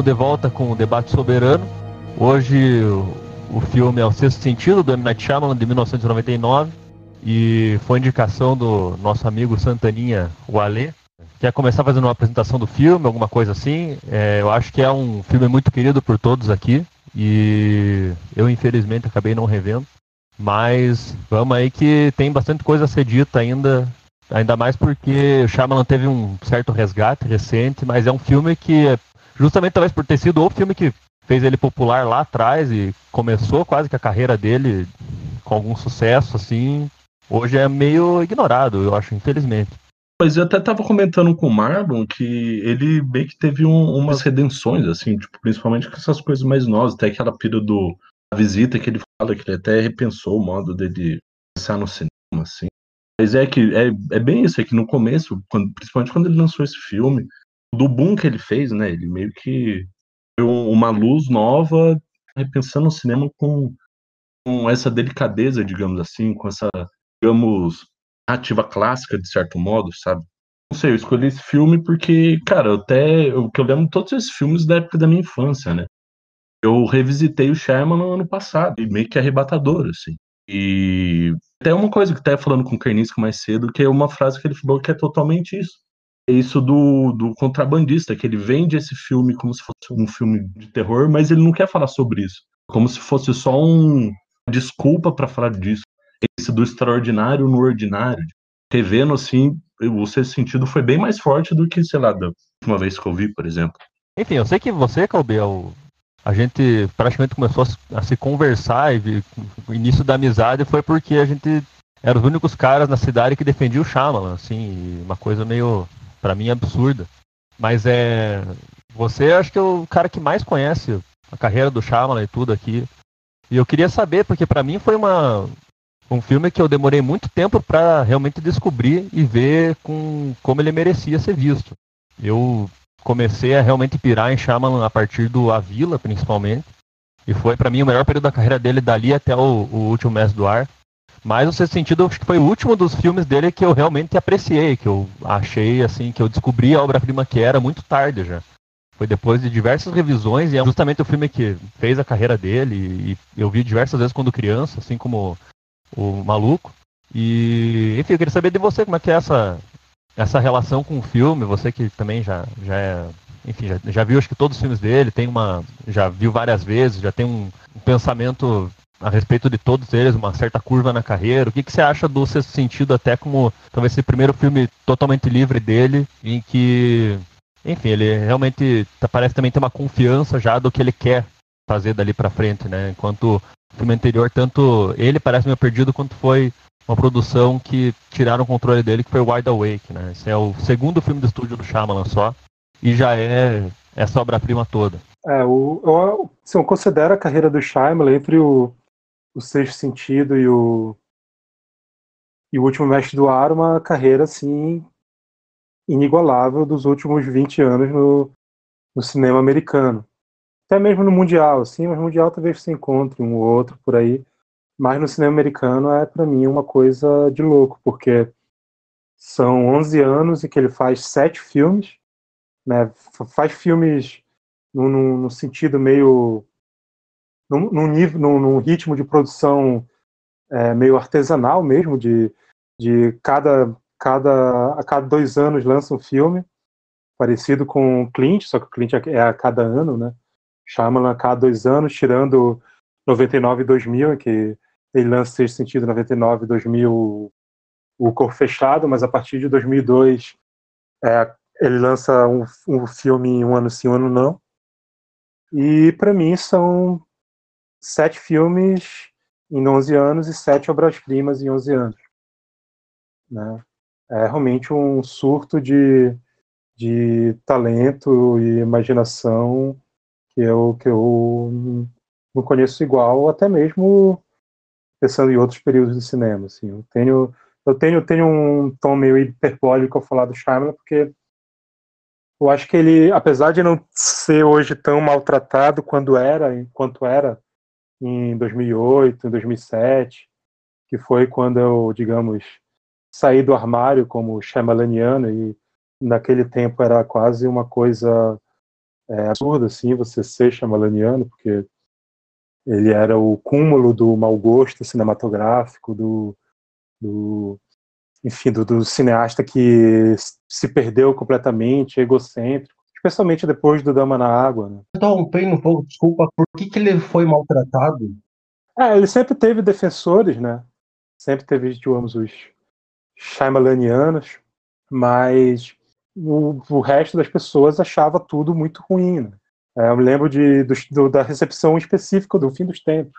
Estamos de volta com o debate soberano. Hoje o filme é O Sexto Sentido, do M. Night Shyamalan, de 1999. E foi indicação do nosso amigo Santaninha, o Alê. Quer começar fazendo uma apresentação do filme, alguma coisa assim? É, eu acho que é um filme muito querido por todos aqui. E eu, infelizmente, acabei não revendo. Mas vamos aí que tem bastante coisa a ser dita ainda. Ainda mais porque o Shyamalan teve um certo resgate recente, mas é um filme que, justamente talvez por ter sido o filme que fez ele popular lá atrás e começou quase que a carreira dele com algum sucesso, assim, hoje é meio ignorado, eu acho, infelizmente. Mas eu até estava comentando com o Marlon que ele meio que teve um, umas redenções, assim, tipo, principalmente com essas coisas mais novas, até aquela pira do a visita que ele fala que ele até repensou o modo dele pensar no cinema, assim. Mas é que é, é bem isso, é que no começo, quando, principalmente quando ele lançou esse filme, do boom que ele fez, né? Ele meio que foi uma luz nova, repensando o cinema com, com essa delicadeza, digamos assim, com essa, digamos, narrativa clássica, de certo modo, sabe? Não sei, eu escolhi esse filme porque, cara, eu até. Eu, que eu lembro todos esses filmes da época da minha infância, né? Eu revisitei o Sherman no ano passado, e meio que arrebatador, assim. E até uma coisa que até falando com o Kernisk mais cedo, que é uma frase que ele falou que é totalmente isso. É isso do, do contrabandista, que ele vende esse filme como se fosse um filme de terror, mas ele não quer falar sobre isso. Como se fosse só um desculpa para falar disso. Esse do extraordinário no ordinário. Revendo assim, o seu sentido foi bem mais forte do que, sei lá, da última vez que eu vi, por exemplo. Enfim, eu sei que você, Calbiel, a gente praticamente começou a, se conversar e o início da amizade foi porque a gente era os únicos caras na cidade que defendiam o Shyamalan, assim, uma coisa meio, para mim, absurda. Mas é, você acho que é o cara que mais conhece a carreira do Shyamalan e tudo aqui. E eu queria saber, porque para mim foi uma, um filme que eu demorei muito tempo para realmente descobrir e ver com, como ele merecia ser visto. Eu comecei a realmente pirar em Shyamalan a partir do A Vila, principalmente. E foi para mim o melhor período da carreira dele dali até o, o último Mestre do Ar. Mas no sexto sentido, acho que foi o último dos filmes dele que eu realmente apreciei, que eu achei assim, que eu descobri a obra-prima que era muito tarde já. Foi depois de diversas revisões e é justamente o filme que fez a carreira dele e eu vi diversas vezes quando criança, assim como o maluco. E enfim, eu queria saber de você como é que é essa essa relação com o filme, você que também já, já é, enfim, já, já, viu acho que todos os filmes dele, tem uma, já viu várias vezes, já tem um, um, pensamento a respeito de todos eles, uma certa curva na carreira. O que, que você acha do Sexto Sentido, até como talvez esse primeiro filme totalmente livre dele, em que, enfim, ele realmente tá, parece também ter uma confiança já do que ele quer fazer dali para frente, né? Enquanto o filme anterior, tanto ele parece meio perdido quanto foi uma produção que tiraram o controle dele, que foi Wide Awake, né? Esse é o segundo filme do estúdio do Shyamalan só, e já é essa obra-prima toda. É, o, eu, assim, eu considero a carreira do Shyamalan entre o, o Sexto Sentido e o e o Último Mestre do Ar uma carreira, assim, inigualável dos últimos 20 anos no, no cinema americano. Até mesmo no Mundial, assim, mas no Mundial talvez se encontre um ou outro por aí. Mas no cinema americano é para mim uma coisa de louco, porque são 11 anos e que ele faz sete filmes, né? Faz filmes num, num sentido meio num, num nível, num, num, ritmo de produção é, meio artesanal mesmo, de, de cada, cada a cada dois anos lança um filme parecido com Clint, só que o Clint é a cada ano, né? Shyamalan a cada dois anos, tirando 99 e 2000, que ele lança esse sentido 99, 2000 o Corpo Fechado, mas a partir de 2002 é, ele lança um, um filme um ano sim, um ano não. E para mim são sete filmes em 11 anos e sete obras-primas em 11 anos. Né? É realmente um surto de, de talento e imaginação que eu, que eu não conheço igual, até mesmo pensando em outros períodos do cinema. Assim. Eu tenho, eu tenho, tenho um tom meio hiperbólico ao falar do Shyamalan, porque eu acho que ele, apesar de não ser hoje tão maltratado quando era, quanto era em 2008, em 2007, que foi quando eu, digamos, saí do armário como Shyamalaniano e naquele tempo era quase uma coisa é absurdo, assim, você ser chamalaniano, porque ele era o cúmulo do mau gosto cinematográfico, do, do enfim, do, do, cineasta que se perdeu completamente, egocêntrico, especialmente depois do Dama na Água. Né? Interrompendo um pouco, desculpa, por que, que ele foi maltratado? É, ele sempre teve defensores, né? Sempre teve, digamos, os Shyamalanianos, mas o, o resto das pessoas achava tudo muito ruim. Né? É, eu me lembro de, do, da recepção específica do fim dos tempos,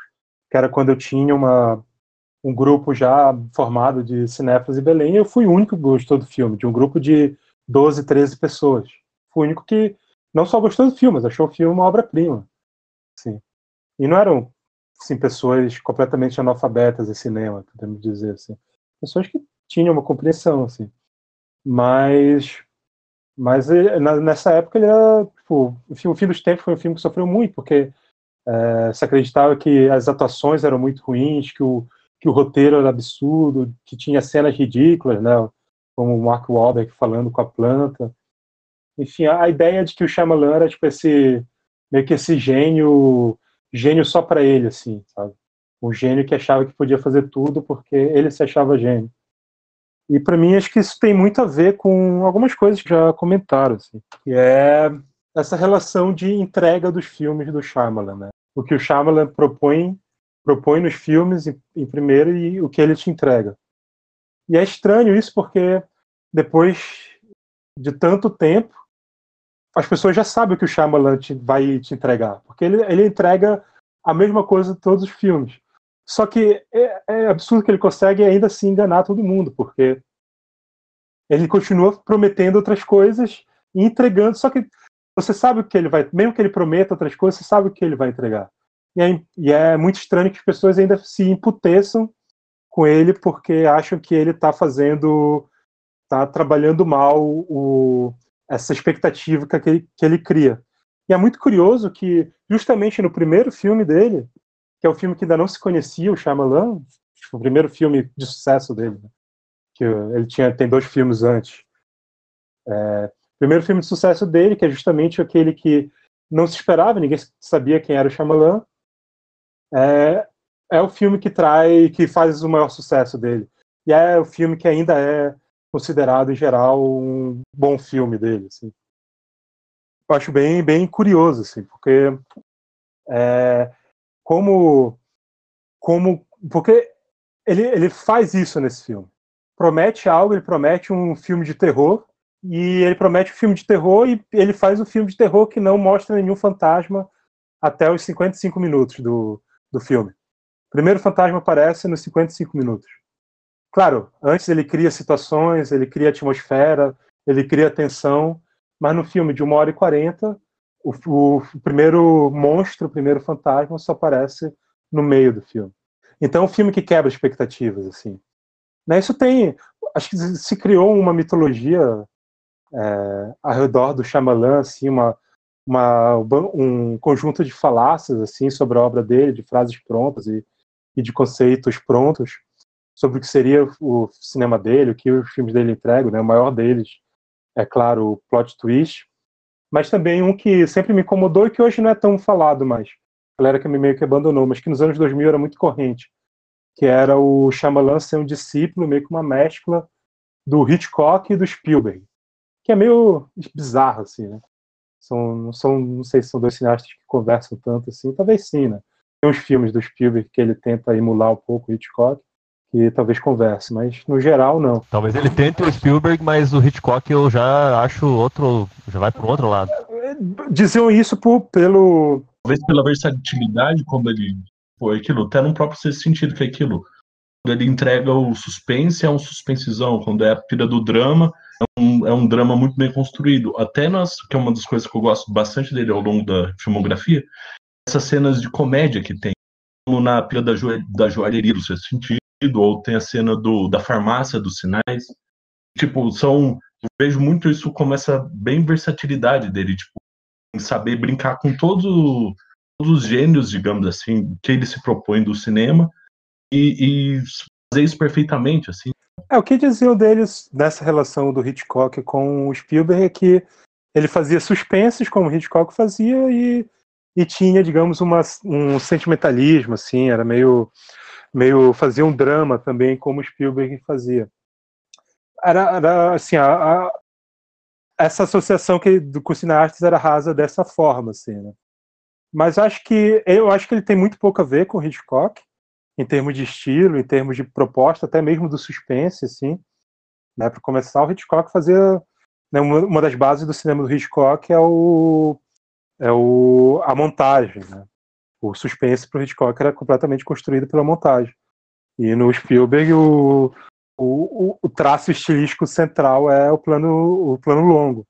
que era quando eu tinha uma, um grupo já formado de cinéfilos em Belém, e eu fui o único que gostou do filme, de um grupo de 12, 13 pessoas. Fui o único que não só gostou do filme, mas achou o filme uma obra-prima. Assim. E não eram assim, pessoas completamente analfabetas em cinema, podemos dizer assim. Pessoas que tinham uma compreensão, assim. Mas mas ele, nessa época ele era. Tipo, o Fim dos Tempos foi um filme que sofreu muito, porque é, se acreditava que as atuações eram muito ruins, que o, que o roteiro era absurdo, que tinha cenas ridículas, né? Como o Mark Wahlberg falando com a planta. Enfim, a, ideia de que o Shyamalan era tipo esse meio que esse gênio, gênio só para ele, assim, sabe? Um gênio que achava que podia fazer tudo porque ele se achava gênio. E para mim acho que isso tem muito a ver com algumas coisas que já comentaram, assim, que é essa relação de entrega dos filmes do Shyamalan, né? O que o Shyamalan propõe propõe nos filmes em, em primeiro e o que ele te entrega. E é estranho isso porque depois de tanto tempo as pessoas já sabem o que o Shyamalan te, vai te entregar, porque ele, ele entrega a mesma coisa em todos os filmes. Só que é, é absurdo que ele consegue ainda assim enganar todo mundo, porque ele continua prometendo outras coisas e entregando, só que você sabe o que ele vai, mesmo que ele prometa outras coisas, você sabe o que ele vai entregar. E é, e é muito estranho que as pessoas ainda se imputeçam com ele porque acham que ele está fazendo, está trabalhando mal o, essa expectativa que ele, que ele cria. E é muito curioso que, justamente no primeiro filme dele, que é o filme que ainda não se conhecia, o Shyamalan, tipo, o primeiro filme de sucesso dele, né? que ele tinha tem dois filmes antes. É, o primeiro filme de sucesso dele, que é justamente aquele que não se esperava, ninguém sabia quem era o Shyamalan, é, é o filme que traz, que faz o maior sucesso dele. E é o filme que ainda é considerado, em geral, um bom filme dele. Assim. Eu acho bem, bem curioso, assim, porque é, como como porque ele, ele faz isso nesse filme. Promete algo, ele promete um filme de terror e ele promete um filme de terror e ele faz um filme de terror que não mostra nenhum fantasma até os 55 minutos do, do filme. O primeiro fantasma aparece nos 55 minutos. Claro, antes ele cria situações, ele cria atmosfera, ele cria tensão, mas no filme de 1 hora e 40 o, o, o, primeiro monstro, o primeiro fantasma só aparece no meio do filme. Então é um filme que quebra expectativas, assim. Né, isso tem, acho que se criou uma mitologia é, ao redor do Shyamalan, assim, uma, uma, um conjunto de falácias, assim, sobre a obra dele, de frases prontas e, e de conceitos prontos sobre o que seria o cinema dele, o que os filmes dele entregam, né? O maior deles é, claro, o plot twist, mas também um que sempre me incomodou e que hoje não é tão falado mais. A galera que me meio que abandonou, mas que nos anos 2000 era muito corrente, que era o Shyamalan ser um discípulo, meio que uma mescla do Hitchcock e do Spielberg, que é meio bizarro, assim, né? São, são, não sei se são dois cineastas que conversam tanto assim, talvez sim, né? Tem uns filmes do Spielberg que ele tenta emular um pouco o Hitchcock, que talvez converse, mas no geral não. Talvez ele tente o Spielberg, mas o Hitchcock eu já acho outro, já vai para o outro lado. Diziam isso por, pelo talvez pela versatilidade quando ele foi aquilo, até no próprio sentido que é aquilo. Quando ele entrega o suspense, é um suspensezão, quando é a pira do drama, é um, é um drama muito bem construído. Até nas, que é uma das coisas que eu gosto bastante dele ao longo da filmografia, essas cenas de comédia que tem, como na pira da, jo, da joalheria, no seu sentido, ou tem a cena do, da farmácia, dos sinais. Tipo, são. Eu vejo muito isso como essa bem versatilidade dele, tipo, em saber brincar com todos, todos os gênios, digamos assim, que ele se propõe do cinema e, e fazer isso perfeitamente, assim. É, o que diziam deles nessa relação do Hitchcock com o Spielberg é que ele fazia suspenses como Hitchcock fazia e, e tinha, digamos, uma, um sentimentalismo, assim, era meio, meio fazia um drama também como Spielberg fazia. Era, era assim, a, a, essa associação que do com cineastas era rasa dessa forma, assim, né? Mas acho que eu acho que ele tem muito pouco a ver com Hitchcock em termos de estilo, em termos de proposta, até mesmo do suspense, assim. Né? Para começar, o Hitchcock fazia né, uma, uma, das bases do cinema do Hitchcock é o é o a montagem, né? O suspense para o Hitchcock era completamente construído pela montagem. E no Spielberg o, o, o traço estilístico central é o plano o plano longo.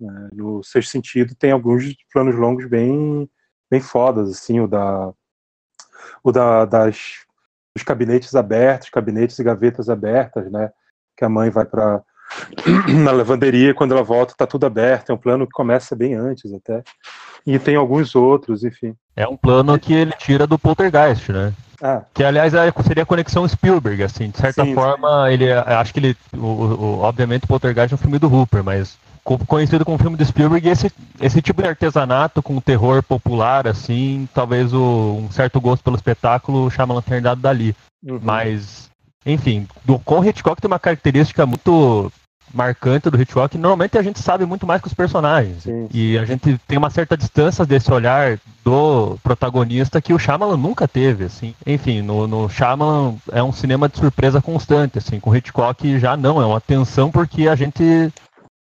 Né? No sexto sentido tem alguns planos longos bem bem fodas, assim, o da o da, das dos gabinetes abertos, gabinetes e gavetas abertas, né? Que a mãe vai para na lavanderia quando ela volta tá tudo aberto. É um plano que começa bem antes até. E tem alguns outros, enfim. É um plano que ele tira do Poltergeist, né? Ah. Que aliás é, seria a conexão Spielberg, assim, de certa sim, forma, sim. ele acho que ele, o, o, obviamente, o Poltergeist é um filme do Hooper, mas conhecido como filme de Spielberg, esse, esse tipo de artesanato com terror popular, assim, talvez o, um certo gosto pelo espetáculo chama a lanternidade dali. Uhum. Mas, enfim, do, com o Hitchcock tem uma característica muito marcante do Hitchcock, normalmente a gente sabe muito mais que os personagens. Sim. E a gente tem uma certa distância desse olhar do protagonista que o Shyamalan nunca teve, assim. Enfim, no, no Shyamalan é um cinema de surpresa constante, assim. Com o Hitchcock já não, é uma tensão porque a gente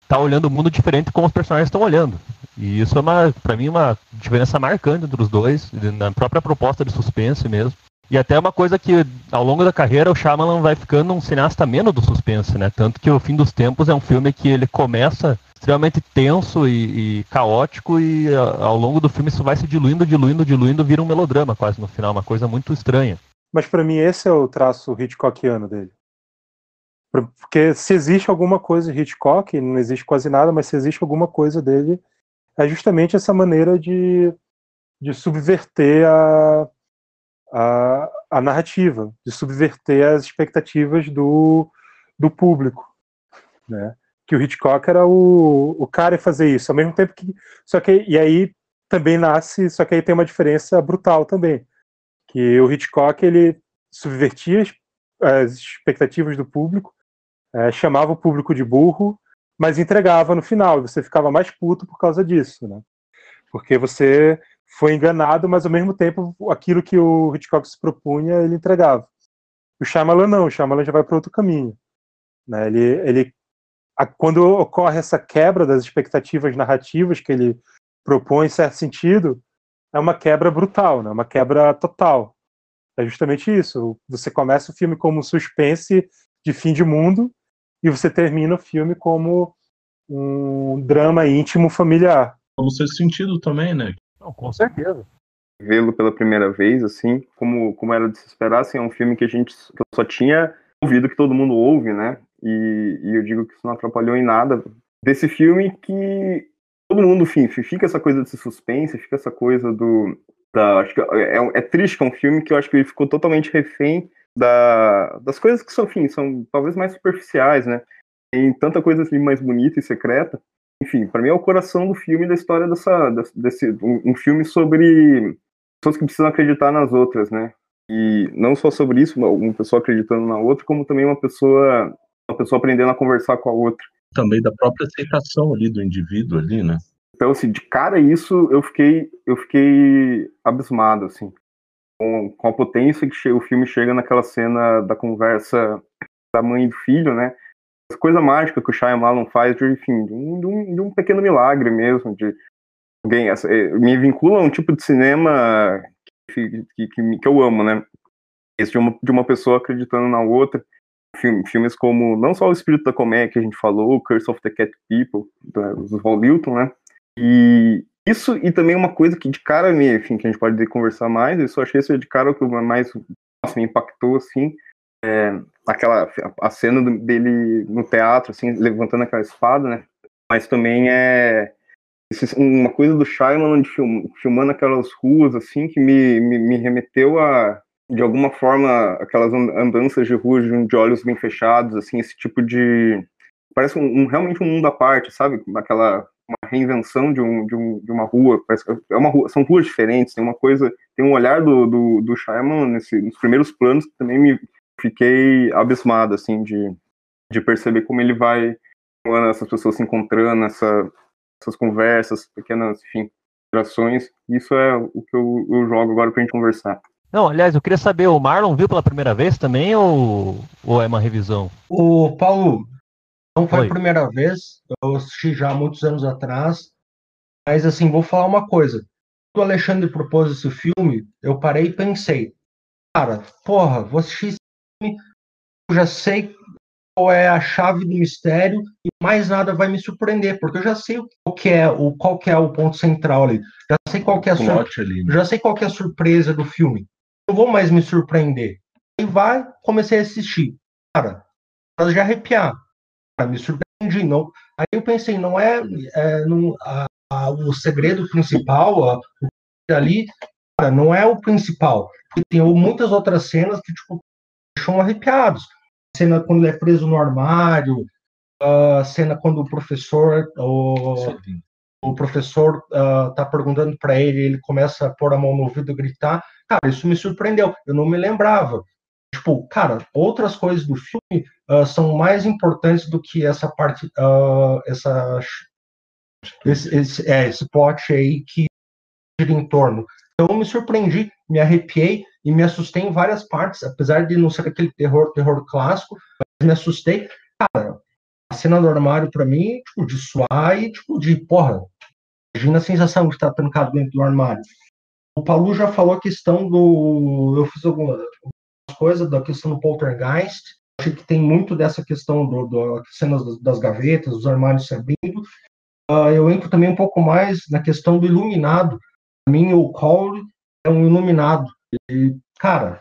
tá olhando o mundo diferente como os personagens estão olhando. E isso é uma, para mim, uma diferença marcante entre os dois, na própria proposta de suspense mesmo. E até uma coisa que ao longo da carreira o Shyamalan vai ficando um cineasta menos do suspense, né? Tanto que o Fim dos Tempos é um filme que ele começa extremamente tenso e, e caótico e ao longo do filme isso vai se diluindo, diluindo, diluindo, vira um melodrama quase no final, uma coisa muito estranha. Mas para mim esse é o traço Hitchcockiano dele. Porque se existe alguma coisa de Hitchcock, não existe quase nada, mas se existe alguma coisa dele, é justamente essa maneira de, de subverter a, a, a narrativa, de subverter as expectativas do, do público. Né? Que o Hitchcock era o, o cara a fazer isso, ao mesmo tempo que. Só que. E aí também nasce, só que aí tem uma diferença brutal também. Que o Hitchcock ele subvertia as, as expectativas do público é, chamava o público de burro, mas entregava no final, e você ficava mais puto por causa disso, né? Porque você foi enganado, mas ao mesmo tempo aquilo que o Hitchcock se propunha, ele entregava. O Shyamalan não, o Shyamalan já vai para outro caminho. Né? Ele, ele, a, quando ocorre essa quebra das expectativas narrativas que ele propõe, em certo sentido, é uma quebra brutal, né? uma quebra total. É justamente isso. Você começa o filme como um suspense de fim de mundo, e você termina o filme como um drama íntimo familiar. Como seu sentido também, né? Não, com certeza. Vê-lo pela primeira vez, assim, como, como era de se esperar, assim, é um filme que a gente que só tinha ouvido que todo mundo ouve, né? E, e eu digo que isso não atrapalhou em nada desse filme que todo mundo, enfim, fica essa coisa desse suspense, fica essa coisa do. Da, acho que é, é, é triste que é um filme que eu acho que ele ficou totalmente refém da, das coisas que são, enfim, são talvez mais superficiais, né? Tem tanta coisa assim mais bonita e secreta. Enfim, para mim é o coração do filme da história dessa, desse um, um filme sobre pessoas que precisam acreditar nas outras, né? E não só sobre isso, uma pessoa acreditando na outra, como também uma pessoa uma pessoa aprendendo a conversar com a outra. Também da própria aceitação ali do indivíduo ali, né? Então, assim, de cara isso, eu fiquei eu fiquei abismado, assim com, com a potência que o filme chega naquela cena da conversa da mãe e do filho, né? Coisa mágica que o Shyamalan faz, de, enfim, de um, de um, pequeno milagre mesmo, de eh, me vincula a um tipo de cinema que, que, que, que eu amo, né? Esse de uma, de uma pessoa acreditando na outra. filmes como, não só O Espírito da Comédia que a gente falou, Curse of the Cat People, do Val Newton, né? E, isso e também uma coisa que de cara me, enfim, que a gente pode conversar mais, eu achei isso de cara o que mais nossa, me impactou, assim, é, aquela, a cena dele no teatro, assim, levantando aquela espada, né, mas também é uma coisa do Shyamalan de film, filmando aquelas ruas, assim, que me, me, me, remeteu a, de alguma forma, aquelas andanças de ruas de olhos bem fechados, assim, esse tipo de... Parece um, um realmente um mundo à parte, sabe? Aquela uma reinvenção de, um, de, um, de uma rua, é uma rua, são ruas diferentes, tem uma coisa, tem um olhar do, do, do Shyamalan nesse, nos primeiros planos que também me fiquei abismado, assim, de, de perceber como ele vai essas pessoas se encontrando, essa, essas conversas, pequenas, enfim, interações, isso é o que eu, eu jogo agora pra gente conversar. Não, aliás, eu queria saber, o Marlon viu pela primeira vez também ou, ou é uma revisão? O Paulo, não foi Oi. a primeira vez, eu assisti já há muitos anos atrás, mas assim, vou falar uma coisa. Quando o Alexandre propôs esse filme, eu parei e pensei, cara, porra, vou assistir eu já sei qual é a chave do mistério e mais nada vai me surpreender, porque eu já sei qual que é o, qual que é o ponto central ali, já sei qual que é a, sur... ali, né? já sei qual que é a surpresa do filme. Não vou mais me surpreender. E vai, comecei a assistir. Cara, já arrepiar me surpreendi. Não. Aí eu pensei, não é, é não, a, a, o segredo principal a, ali, cara, não é o principal. Tem muitas outras cenas que tipo, deixam arrepiados. A cena quando ele é preso no armário, a cena quando o professor, o, o professor uh, tá perguntando para ele, ele começa a pôr a mão no ouvido e gritar. Cara, isso me surpreendeu. Eu não me lembrava tipo, cara, outras coisas do filme uh, são mais importantes do que essa parte, uh, essa, esse, esse, é, esse plot aí que gira em torno. Então eu me surpreendi, me arrepiei e me assustei em várias partes, apesar de não ser aquele terror, terror clássico, mas me assustei. Cara, a cena do armário para mim, tipo, de suar e, tipo, de, porra, imagina a sensação de estar trancado dentro do armário. O Paulo já falou a questão do. Eu fiz alguma, coisa da questão do poltergeist. Acho que tem muito dessa questão do, do cenas das gavetas, dos armários se abrindo. Uh, eu entro também um pouco mais na questão do iluminado. Mim, o Cole é um iluminado. E, cara,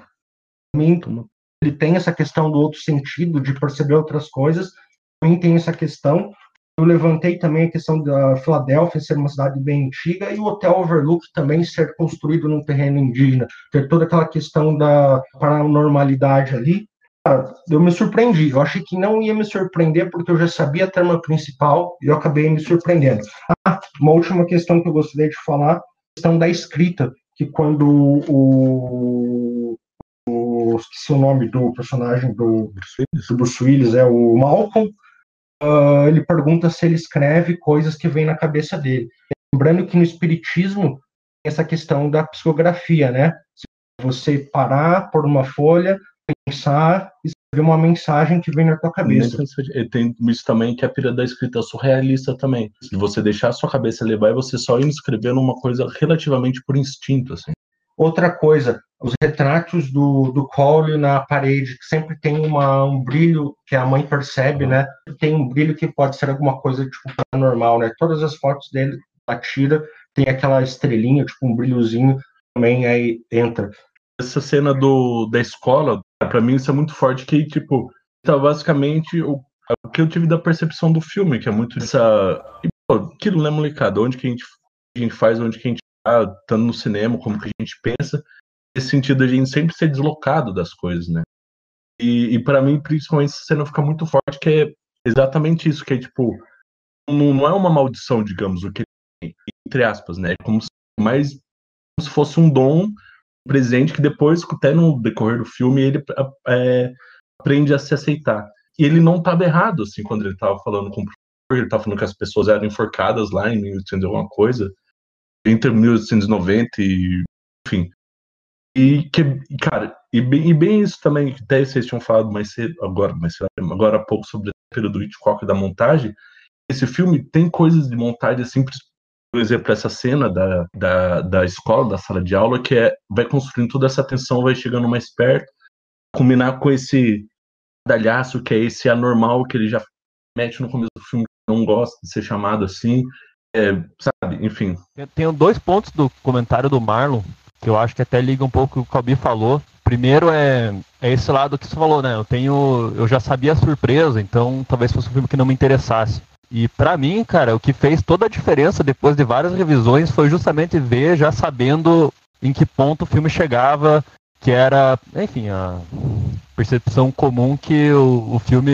ele tem essa questão do outro sentido, de perceber outras coisas. Também tem essa questão. Eu levantei também a questão da Filadélfia ser uma cidade bem antiga e o Hotel Overlook também ser construído num terreno indígena, ter toda aquela questão da paranormalidade ali. Cara, eu me surpreendi. Eu achei que não ia me surpreender porque eu já sabia a trama principal e eu acabei me surpreendendo. Ah, uma última questão que eu gostaria de falar, questão da escrita, que quando o, o esqueci o nome do personagem do Bruce Willis, do Bruce Willis é o Malcolm uh, ele pergunta se ele escreve coisas que vêm na cabeça dele. Lembrando que no Espiritismo tem essa questão da psicografia, né? Se você parar por uma folha, pensar uma mensagem que vem na tua cabeça. Tem isso também que é a pira da escrita surrealista também. Se você deixar a sua cabeça levar e você só ir escrevendo uma coisa relativamente por instinto, assim. Outra coisa, os retratos do, do Cole na parede, que sempre tem uma, um brilho que a mãe percebe, né? Tem um brilho que pode ser alguma coisa, tipo, paranormal, né? Todas as fotos dele, a tira, tem aquela estrelinha, tipo, um brilhozinho, também aí entra. Essa cena do, da escola, para mim isso é muito forte, que, tipo, tá basicamente o, o que eu tive da percepção do filme, que é muito essa... E, pô, aquilo, né, molecada? Onde que a gente, a gente faz, onde que a gente Tá estando no cinema, como que a gente pensa, nesse sentido a gente sempre ser deslocado das coisas, né? E, e para mim, principalmente, essa cena fica muito forte, que é exatamente isso, que é tipo, não, não é uma maldição, digamos, o que entre aspas, né? É como se, mais como se fosse um dom, presente que depois, até no decorrer do filme, ele é, aprende a se aceitar. E ele não estava errado, assim, quando ele estava falando com o professor, ele estava falando que as pessoas eram enforcadas lá em 1800 alguma coisa, entre 1890 e enfim. E que, cara, e bem, e bem isso também, que até vocês tinham falado mais cedo, agora, mais cedo, agora há pouco sobre a período do Hitchcock da montagem. Esse filme tem coisas de montagem por exemplo, essa cena da, da, da escola, da sala de aula, que é vai construindo toda essa tensão, vai chegando mais perto, combinar com esse dalhaço que é esse anormal que ele já mete no começo do filme, que não gosta de ser chamado assim. É, sabe, enfim. Eu tenho dois pontos do comentário do Marlon, que eu acho que até liga um pouco o que o Calbi falou. Primeiro é, é esse lado que você falou, né? Eu tenho. Eu já sabia a surpresa, então talvez fosse um filme que não me interessasse. E para mim, cara, o que fez toda a diferença depois de várias revisões foi justamente ver já sabendo em que ponto o filme chegava que era, enfim, a percepção comum que o, o filme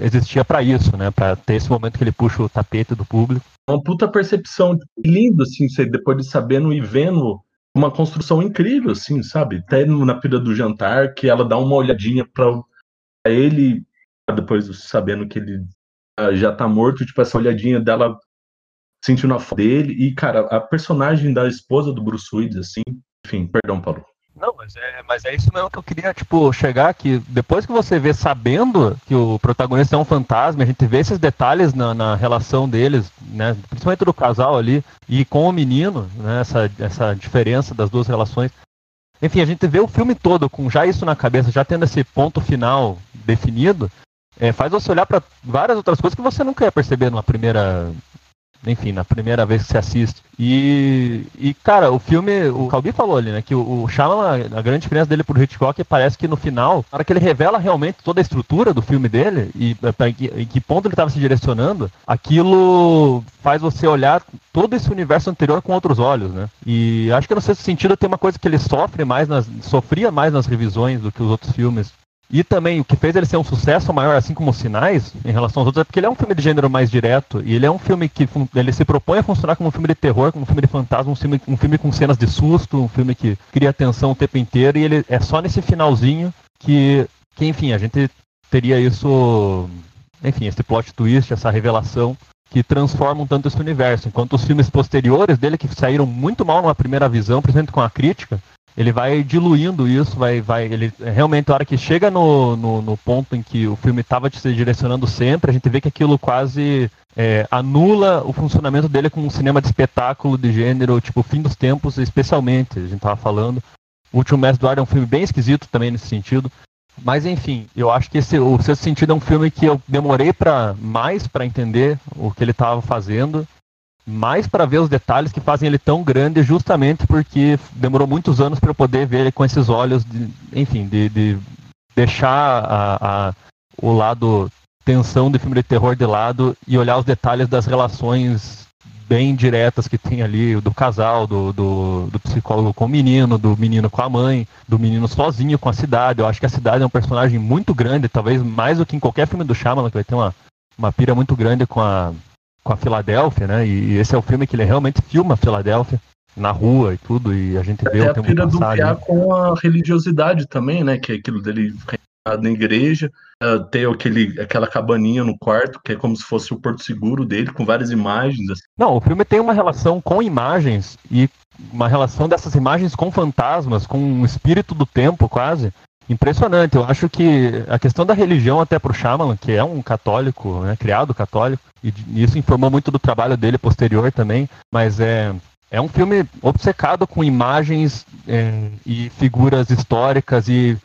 existia para isso, né? Para ter esse momento que ele puxa o tapete do público. Uma puta percepção linda, assim, depois de sabendo e vendo uma construção incrível, assim, sabe? Até na pira do jantar, que ela dá uma olhadinha para ele, depois sabendo que ele já tá morto, tipo, essa olhadinha dela sentindo a foto dele. E, cara, a personagem da esposa do Bruce Willis, assim, enfim, perdão, Paulo. Não, mas é, mas é isso mesmo que eu queria, tipo, chegar que depois que você vê sabendo que o protagonista é um fantasma, a gente vê esses detalhes na, na relação deles, né, principalmente do casal ali, e com o menino, né, essa, essa diferença das duas relações. Enfim, a gente vê o filme todo com já isso na cabeça, já tendo esse ponto final definido, é, faz você olhar para várias outras coisas que você nunca ia perceber numa primeira enfim, na primeira vez que você assiste. E, e cara, o filme, o Calbi falou ali, né, que o, Shyamalan, a grande diferença dele pro Hitchcock parece que no final, na hora que ele revela realmente toda a estrutura do filme dele e para que, em que ponto ele estava se direcionando, aquilo faz você olhar todo esse universo anterior com outros olhos, né? E acho que no sexto sentido tem uma coisa que ele sofre mais nas, sofria mais nas revisões do que os outros filmes e também o que fez ele ser um sucesso maior, assim como os Sinais, em relação aos outros, é porque ele é um filme de gênero mais direto. E ele é um filme que ele se propõe a funcionar como um filme de terror, como um filme de fantasma, um filme, um filme com cenas de susto, um filme que cria tensão o tempo inteiro. E ele é só nesse finalzinho que, que enfim, a gente teria isso. Enfim, esse plot twist, essa revelação que transformam tanto esse universo. Enquanto os filmes posteriores dele, que saíram muito mal numa primeira visão, principalmente com a crítica, ele vai diluindo isso, vai, vai, ele realmente a hora que chega no, no, no ponto em que o filme estava se direcionando sempre, a gente vê que aquilo quase é, anula o funcionamento dele como um cinema de espetáculo de gênero, tipo fim dos tempos, especialmente, a gente estava falando. O Último Mestre do Ar é um filme bem esquisito também nesse sentido. Mas enfim, eu acho que esse, o Sexto Sentido é um filme que eu demorei para mais para entender o que ele estava fazendo mais para ver os detalhes que fazem ele tão grande, justamente porque demorou muitos anos para eu poder ver ele com esses olhos, de, enfim, de, de deixar a, a, o lado tensão do filme de terror de lado e olhar os detalhes das relações bem diretas que tem ali, do casal, do, do, do, psicólogo com o menino, do menino com a mãe, do menino sozinho com a cidade. Eu acho que a cidade é um personagem muito grande, talvez mais do que em qualquer filme do Shyamalan, que vai ter uma, uma pira muito grande com a, com a Filadélfia, né? E, esse é o filme que ele realmente filma a Filadélfia na rua e tudo, e a gente vê é o tempo do Piá com a religiosidade também, né? Que é aquilo dele na igreja, uh, ter aquele, aquela cabaninha no quarto, que é como se fosse o porto seguro dele, com várias imagens. Assim. Não, o filme tem uma relação com imagens e uma relação dessas imagens com fantasmas, com um espírito do tempo quase, impressionante. Eu acho que a questão da religião até para o Shyamalan, que é um católico, né, criado católico, e isso informou muito do trabalho dele posterior também, mas é, é um filme obcecado com imagens é, e figuras históricas e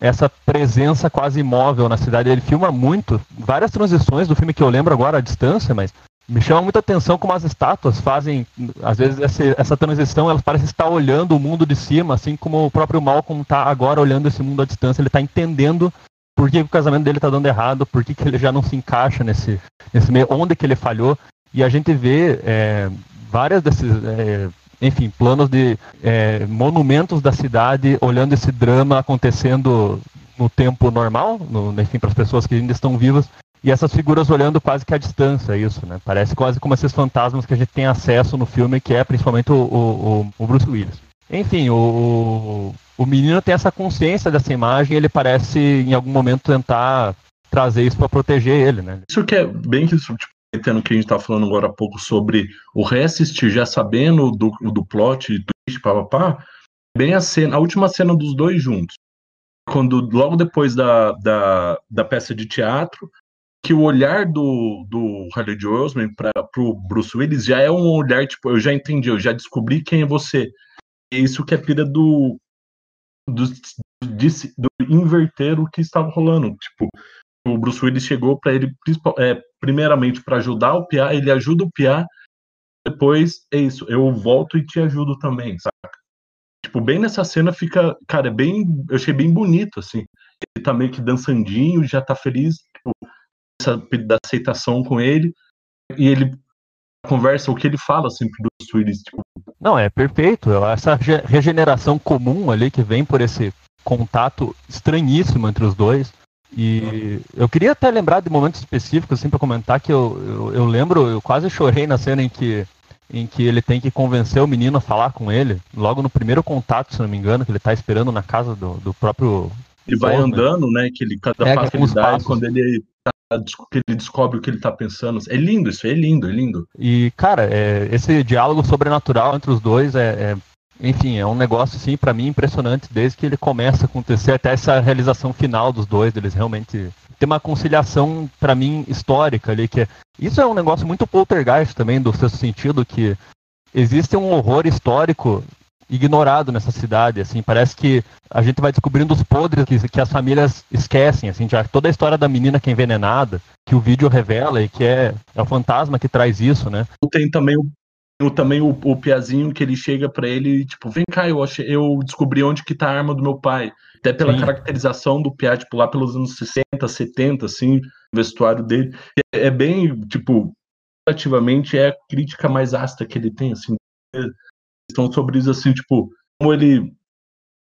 essa presença quase imóvel na cidade. Ele filma muito, várias transições do filme que eu lembro agora à distância, mas me chama muita atenção como as estátuas fazem, às vezes, essa, essa transição, elas parecem estar olhando o mundo de cima, assim como o próprio Malcolm está agora olhando esse mundo à distância, ele está entendendo por que o casamento dele está dando errado, por que, que ele já não se encaixa nesse, nesse meio, onde que ele falhou, e a gente vê é, várias desses, é, enfim, planos de é, monumentos da cidade olhando esse drama acontecendo no tempo normal, no, enfim, para as pessoas que ainda estão vivas, e essas figuras olhando quase que à distância, isso, né? Parece quase como esses fantasmas que a gente tem acesso no filme, que é principalmente o, o, o Bruce Willis. Enfim, o, o menino tem essa consciência dessa imagem e ele parece, em algum momento, tentar trazer isso para proteger ele, né? Isso que é bem isso, tipo, entendo que a gente tá falando agora há pouco sobre o reassistir já sabendo do, do plot, twist, papapá, bem a cena, a última cena dos dois juntos. Quando, logo depois da, da, da peça de teatro, que o olhar do, do Harley Osman para o Bruce Willis já é um olhar, tipo, eu já entendi, eu já descobri quem é você. É isso que é pira do, do, de, do inverter o que estava rolando. Tipo, o Bruce Willis chegou para ele, é, primeiramente, para ajudar o Pia, ele ajuda o Pia, depois é isso, eu volto e te ajudo também, saca? Tipo, bem nessa cena fica, cara, é bem, eu achei bem bonito, assim. Ele tá meio que dançandinho, já tá feliz, tipo, essa da aceitação com ele e ele conversa o que ele fala sempre assim, do Willis, tipo. Não, é perfeito. Essa regeneração comum ali que vem por esse contato estranhíssimo entre os dois. E eu queria até lembrar de momentos específicos, assim, para comentar que eu, eu, eu, lembro, eu quase chorei na cena em que, em que ele tem que convencer o menino a falar com ele, logo no primeiro contato, se não me engano, que ele está esperando na casa do, do próprio. Ele vai andando, né? Que ele, cada é, passo que ele dá, quando ele que ele descobre o que ele tá pensando. É lindo isso, é lindo, é lindo. E, cara, é, esse diálogo sobrenatural entre os dois é, é enfim, é um negócio, assim, para mim impressionante desde que ele começa a acontecer até essa realização final dos dois, deles realmente ter uma conciliação, para mim, histórica ali, que é, isso é um negócio muito poltergeist também, do sexto sentido, que existe um horror histórico ignorado nessa cidade, assim, parece que a gente vai descobrindo os podres que, que as famílias esquecem, assim, já toda a história da menina que é envenenada, que o vídeo revela e que é, é o fantasma que traz isso, né? Tem também o também o, o Piazinho que ele chega para ele tipo, vem cá, eu, achei, eu descobri onde que tá a arma do meu pai. Até pela Sim. caracterização do Pia, tipo, lá pelos anos 60, 70, assim, o vestuário dele. É, é bem, tipo, relativamente é a crítica mais ácida que ele tem, assim. Estão sobre isso, assim, tipo, como ele,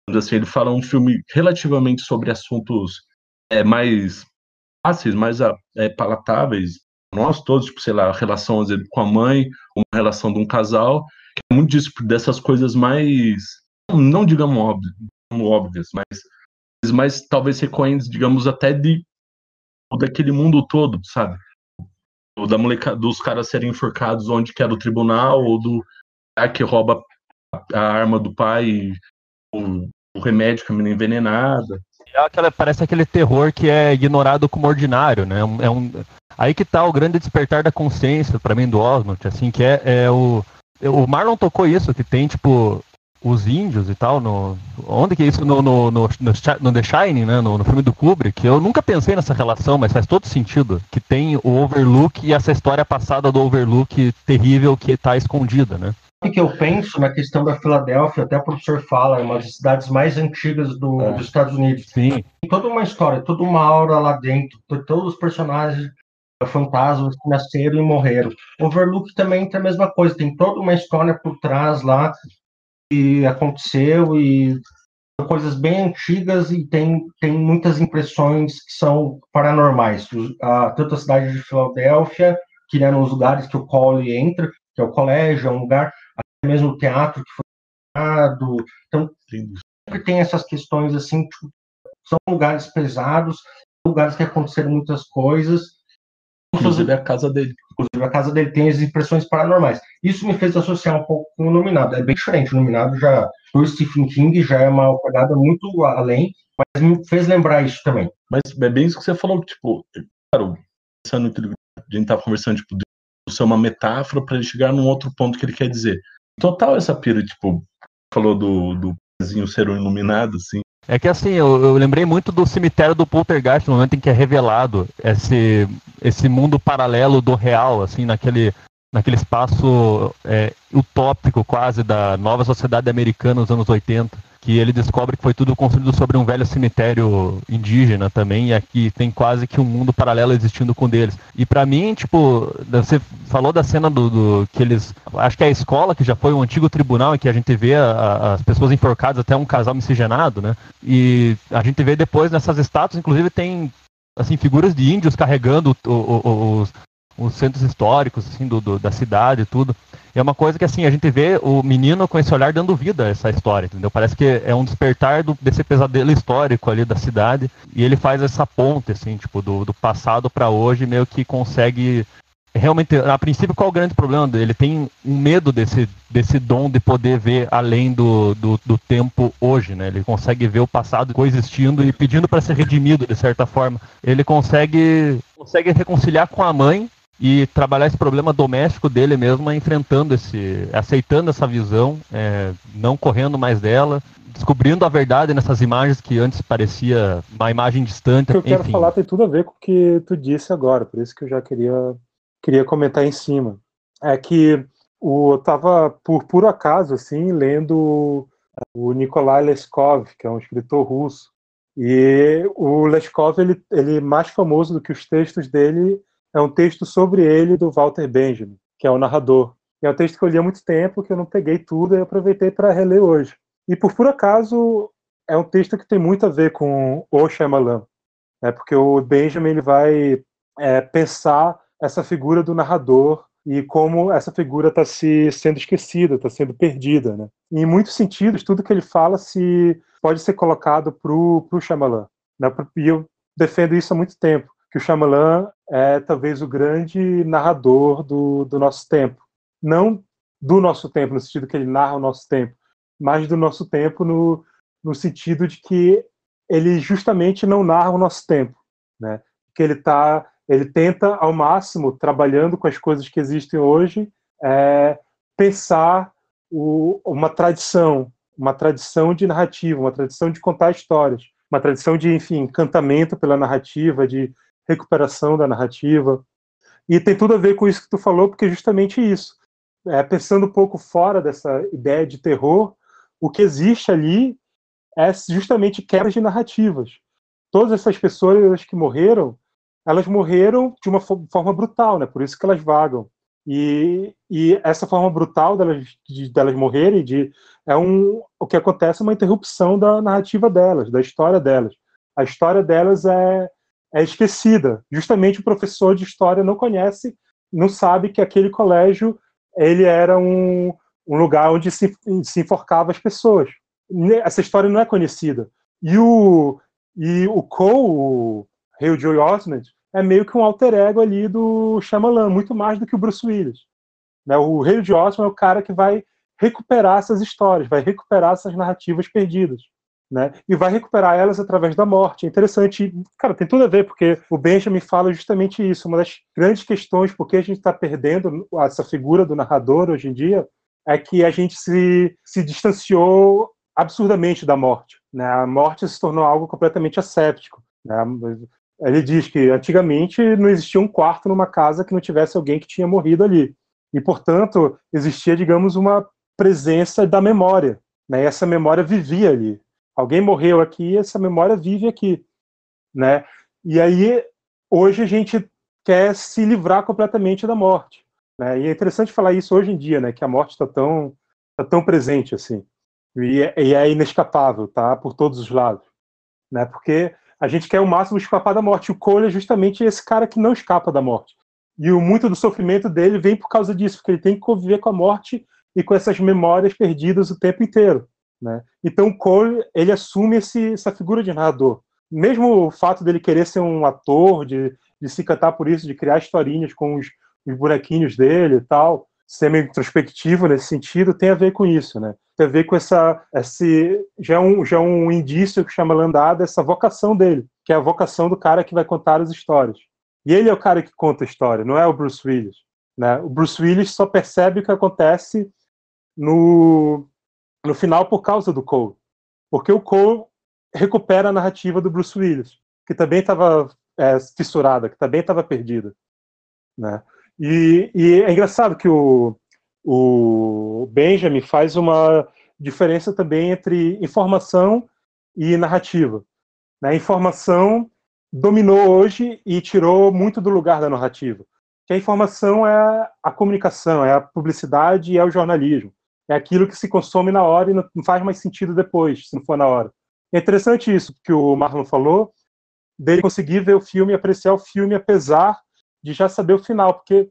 assim, ele fala um filme relativamente sobre assuntos é, mais fáceis, mais é, palatáveis, nós todos, tipo, sei lá, a relação vezes, com a mãe, uma relação de um casal, é muito disso, dessas coisas mais, não digamos óbvias, óbvias mas mais talvez recorrentes, digamos, até de daquele mundo todo, sabe? O da moleca, dos caras serem enforcados onde que era o tribunal, ou do que rouba a arma do pai, o, o remédio que a menina envenenada. É aquela, parece aquele terror que é ignorado como ordinário, né? É um, Aí que tá o grande despertar da consciência, para mim, do Osmond, assim, que é, é o. O Marlon tocou isso, que tem, tipo, os índios e tal, no. Onde que é isso? No, no, no, no The Shining, né? No, no, filme do Kubrick. Eu nunca pensei nessa relação, mas faz todo sentido. Que tem o Overlook e essa história passada do Overlook terrível que tá escondida, né? Que eu penso na questão da Filadélfia, até o professor fala, é uma das cidades mais antigas do, é. dos Estados Unidos. Sim. Tem toda uma história, toda uma aura lá dentro, todos os personagens fantasmas que nasceram e morreram. Overlook também tem a mesma coisa, tem toda uma história por trás lá que aconteceu e coisas bem antigas e tem, tem muitas impressões que são paranormais. A, tanto a cidade de Filadélfia, que eram os lugares que o Cole entra, que é o colégio, é um lugar, mesmo o teatro que foi criado. Então, sempre tem essas questões assim, tipo, são lugares pesados, lugares que aconteceram muitas coisas, Inclusive a casa dele. Inclusive a casa dele tem as impressões paranormais. Isso me fez associar um pouco com o Nominado. É bem diferente. O Nominado já, do Stephen King, já é uma pegada muito além, mas me fez lembrar isso também. Mas é bem isso que você falou, tipo, claro, pensando que a gente tava conversando, tipo, de ser uma metáfora para ele chegar num outro ponto que ele quer dizer. Total essa pira, tipo, falou do, do ser um iluminado, assim, é que assim, eu, eu, lembrei muito do cemitério do Poltergeist, no momento em que é revelado esse, esse mundo paralelo do real, assim, naquele, naquele espaço é, utópico quase da nova sociedade americana nos anos 80 que ele descobre que foi tudo construído sobre um velho cemitério indígena também, e aqui tem quase que um mundo paralelo existindo com deles. E para mim, tipo, você falou da cena do, do, que eles, acho que é a escola que já foi um antigo tribunal em que a gente vê a, a, as pessoas enforcadas até um casal miscigenado, né? E a gente vê depois nessas estátuas, inclusive tem assim figuras de índios carregando o, o, os, os centros históricos assim do, do da cidade e tudo é uma coisa que assim, a gente vê o menino com esse olhar dando vida a essa história, entendeu? Parece que é um despertar do, desse pesadelo histórico ali da cidade, e ele faz essa ponte, assim, tipo, do, do passado para hoje, meio que consegue realmente, a princípio, qual é o grande problema dele? Ele tem um medo desse, desse dom de poder ver além do, do, do tempo hoje, né? Ele consegue ver o passado coexistindo e pedindo para ser redimido, de certa forma. Ele consegue, consegue reconciliar com a mãe e trabalhar esse problema doméstico dele mesmo, enfrentando esse, aceitando essa visão, é, não correndo mais dela, descobrindo a verdade nessas imagens que antes parecia uma imagem distante. O que eu quero falar tem tudo a ver com o que tu disse agora, por isso que eu já queria queria comentar em cima. É que o, eu estava por puro acaso assim lendo o Nikolai Leskov, que é um escritor russo, e o Leskov ele, ele é mais famoso do que os textos dele é um texto sobre ele do Walter Benjamin, que é o narrador. E é um texto que eu li há muito tempo, que eu não peguei tudo e aproveitei para reler hoje. E por por acaso, é um texto que tem muito a ver com o Shyamalan, né? porque o Benjamin ele vai é, pensar essa figura do narrador e como essa figura está se sendo esquecida, está sendo perdida, né? Em muitos sentidos, tudo que ele fala se pode ser colocado para o Shyamalan. Né? E eu defendo isso há muito tempo, que o Shyamalan é talvez o grande narrador do, do nosso tempo. Não do nosso tempo, no sentido que ele narra o nosso tempo, mas do nosso tempo no, no sentido de que ele justamente não narra o nosso tempo, né? Que ele tá, ele tenta ao máximo, trabalhando com as coisas que existem hoje, é, pensar o, uma tradição, uma tradição de narrativa, uma tradição de contar histórias, uma tradição de, enfim, encantamento pela narrativa, de recuperação da narrativa. E tem tudo a ver com isso que tu falou, porque é justamente isso. É, pensando um pouco fora dessa ideia de terror, o que existe ali é justamente quebras de narrativas. Todas essas pessoas que morreram, elas morreram de uma forma brutal, né? Por isso que elas vagam. E, e essa forma brutal delas, de, delas morrerem de, é um, o que acontece é uma interrupção da narrativa delas, da história delas. A história delas é, é esquecida. Justamente o professor de história não conhece, não sabe que aquele colégio ele era um, um lugar onde se, se enforcava as pessoas. Essa história não é conhecida. E o, e o Cole, o Rio Joy Osment, é meio que um alter ego ali do Shyamalan, muito mais do que o Bruce Willis. Né? O Rei de Osman é o cara que vai recuperar essas histórias, vai recuperar essas narrativas perdidas. Né? E vai recuperar elas através da morte. É interessante, cara, tem tudo a ver, porque o Benjamin fala justamente isso. Uma das grandes questões por que a gente está perdendo essa figura do narrador hoje em dia é que a gente se, se distanciou absurdamente da morte. Né? A morte se tornou algo completamente asséptico. Né? Ele diz que antigamente não existia um quarto numa casa que não tivesse alguém que tinha morrido ali. E, portanto, existia, digamos, uma presença da memória. Né? E essa memória vivia ali. Alguém morreu aqui, essa memória vive aqui. Né? E aí, hoje a gente quer se livrar completamente da morte. Né? E é interessante falar isso hoje em dia, né? que a morte está tão, tá tão presente assim. E é, e é inescapável, tá? Por todos os lados. Né? Porque a gente quer o máximo escapar da morte. O Cole é justamente esse cara que não escapa da morte. E o muito do sofrimento dele vem por causa disso, porque ele tem que conviver com a morte e com essas memórias perdidas o tempo inteiro. Né? Então o Cole ele assume esse, essa figura de narrador. Mesmo o fato dele querer ser um ator, de, de se cantar por isso, de criar historinhas com os, os bonequinhos dele e tal, ser meio introspectivo nesse sentido, tem a ver com isso, né? Tem a ver com essa, esse, já é um, já é um indício que chama Landada, essa vocação dele, que é a vocação do cara que vai contar as histórias. E ele é o cara que conta a história, não é o Bruce Willis, né? O Bruce Willis só percebe o que acontece no, no final por causa do Cole, porque o Cole recupera a narrativa do Bruce Willis, que também estava é, fissurada, que também estava perdida, né? E, e é engraçado que o, o Benjamin faz uma diferença também entre informação e narrativa. Né? A informação dominou hoje e tirou muito do lugar da narrativa. Que a informação é a comunicação, é a publicidade e é o jornalismo. É aquilo que se consome na hora e não faz mais sentido depois, se não for na hora. É interessante isso que o Marlon falou, dele conseguir ver o filme apreciar o filme apesar de já saber o final, porque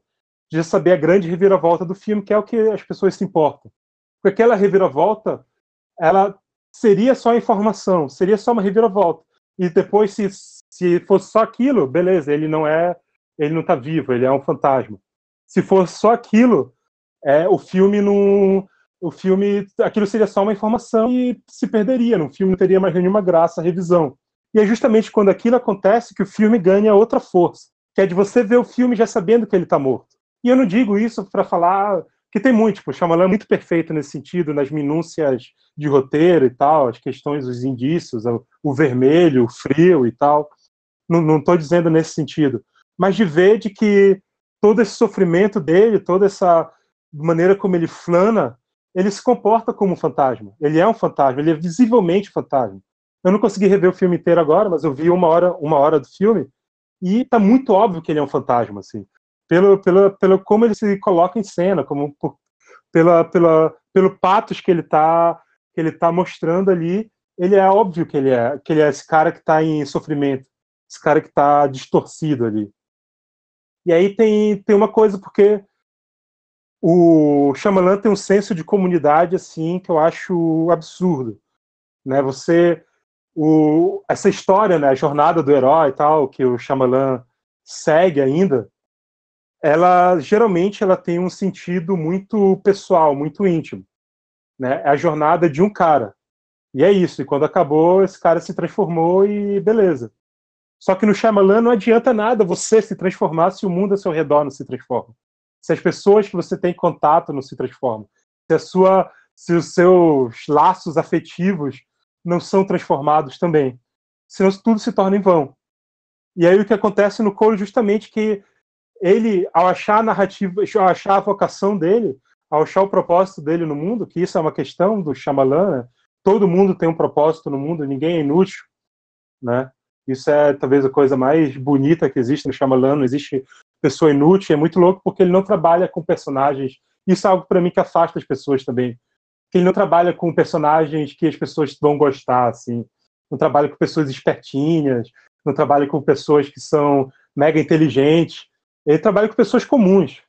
já saber a grande reviravolta do filme, que é o que as pessoas se importam. Porque aquela reviravolta, ela seria só informação, seria só uma reviravolta. E depois, se, se fosse só aquilo, beleza, ele não é, ele não está vivo, ele é um fantasma. Se fosse só aquilo, é, o filme não, o filme, aquilo seria só uma informação e se perderia. No filme não teria mais nenhuma graça, revisão. E é justamente quando aquilo acontece que o filme ganha outra força que é de você ver o filme já sabendo que ele está morto. E eu não digo isso para falar que tem muito, tipo, o Shyamalan é muito perfeito nesse sentido, nas minúcias de roteiro e tal, as questões, os indícios, o vermelho, o frio e tal. Não estou dizendo nesse sentido, mas de ver de que todo esse sofrimento dele, toda essa maneira como ele flana, ele se comporta como um fantasma. Ele é um fantasma, ele é visivelmente fantasma. Eu não consegui rever o filme inteiro agora, mas eu vi uma hora, uma hora do filme e tá muito óbvio que ele é um fantasma, assim. Pelo, pelo, pelo como ele se coloca em cena, como por, pela, pela, pelo patos que ele tá que ele tá mostrando ali ele é óbvio que ele é, que ele é esse cara que está em sofrimento, esse cara que está distorcido ali. E aí tem, tem uma coisa, porque o Shyamalan tem um senso de comunidade assim que eu acho absurdo, né? Você o, essa história, né, a jornada do herói e tal, que o Shyamalan segue ainda, ela geralmente ela tem um sentido muito pessoal, muito íntimo, né? É a jornada de um cara. E é isso. E quando acabou, esse cara se transformou e beleza. Só que no Shyamalan não adianta nada você se transformar se o mundo ao seu redor não se transforma. Se as pessoas que você tem contato não se transformam. Se sua se os seus laços afetivos não são transformados também. Senão tudo se torna em vão. E aí o que acontece no Cole justamente que ele, ao achar a narrativa, ao achar a vocação dele, ao achar o propósito dele no mundo, que isso é uma questão do Shyamalan, né? todo mundo tem um propósito no mundo, ninguém é inútil, né? Isso é talvez a coisa mais bonita que existe no Shyamalan, não existe pessoa inútil, é muito louco porque ele não trabalha com personagens, isso é algo para mim que afasta as pessoas também, que ele não trabalha com personagens que as pessoas vão gostar, assim, não trabalha com pessoas espertinhas, não trabalha com pessoas que são mega inteligentes, ele trabalha com pessoas comuns,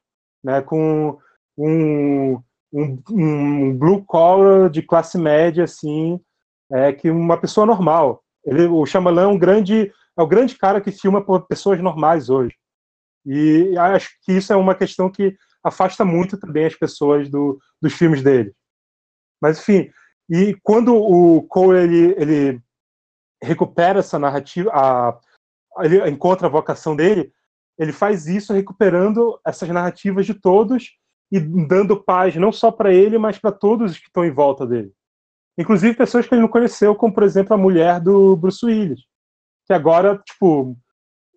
né, com um, um, um blue collar de classe média, assim, é, que uma pessoa normal. Ele, o Shyamalan é um grande, é o grande cara que filma pessoas normais hoje. E acho que isso é uma questão que afasta muito também as pessoas do, dos filmes dele. Mas, enfim, e quando o Cole ele, ele recupera essa narrativa, a, ele encontra a vocação dele, ele faz isso recuperando essas narrativas de todos e dando paz não só para ele, mas para todos os que estão em volta dele. Inclusive pessoas que ele não conheceu, como por exemplo a mulher do Bruce Willis, que agora, tipo,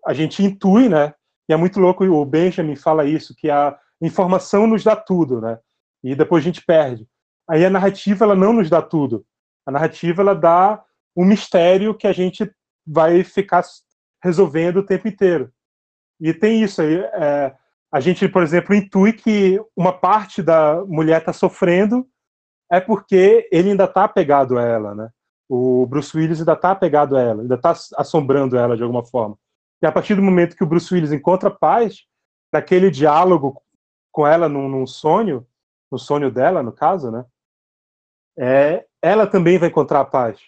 a gente intui, né? E é muito louco, o Benjamin fala isso, que a informação nos dá tudo, né? E depois a gente perde. Aí a narrativa ela não nos dá tudo. A narrativa ela dá um mistério que a gente vai ficar resolvendo o tempo inteiro. E tem isso aí. É, a gente, por exemplo, intui que uma parte da mulher está sofrendo é porque ele ainda está apegado a ela, né? O Bruce Willis ainda está apegado a ela, ainda está assombrando ela de alguma forma. E a partir do momento que o Bruce Willis encontra paz, naquele diálogo com ela num, num sonho, no sonho dela, no caso, né? É, ela também vai encontrar paz,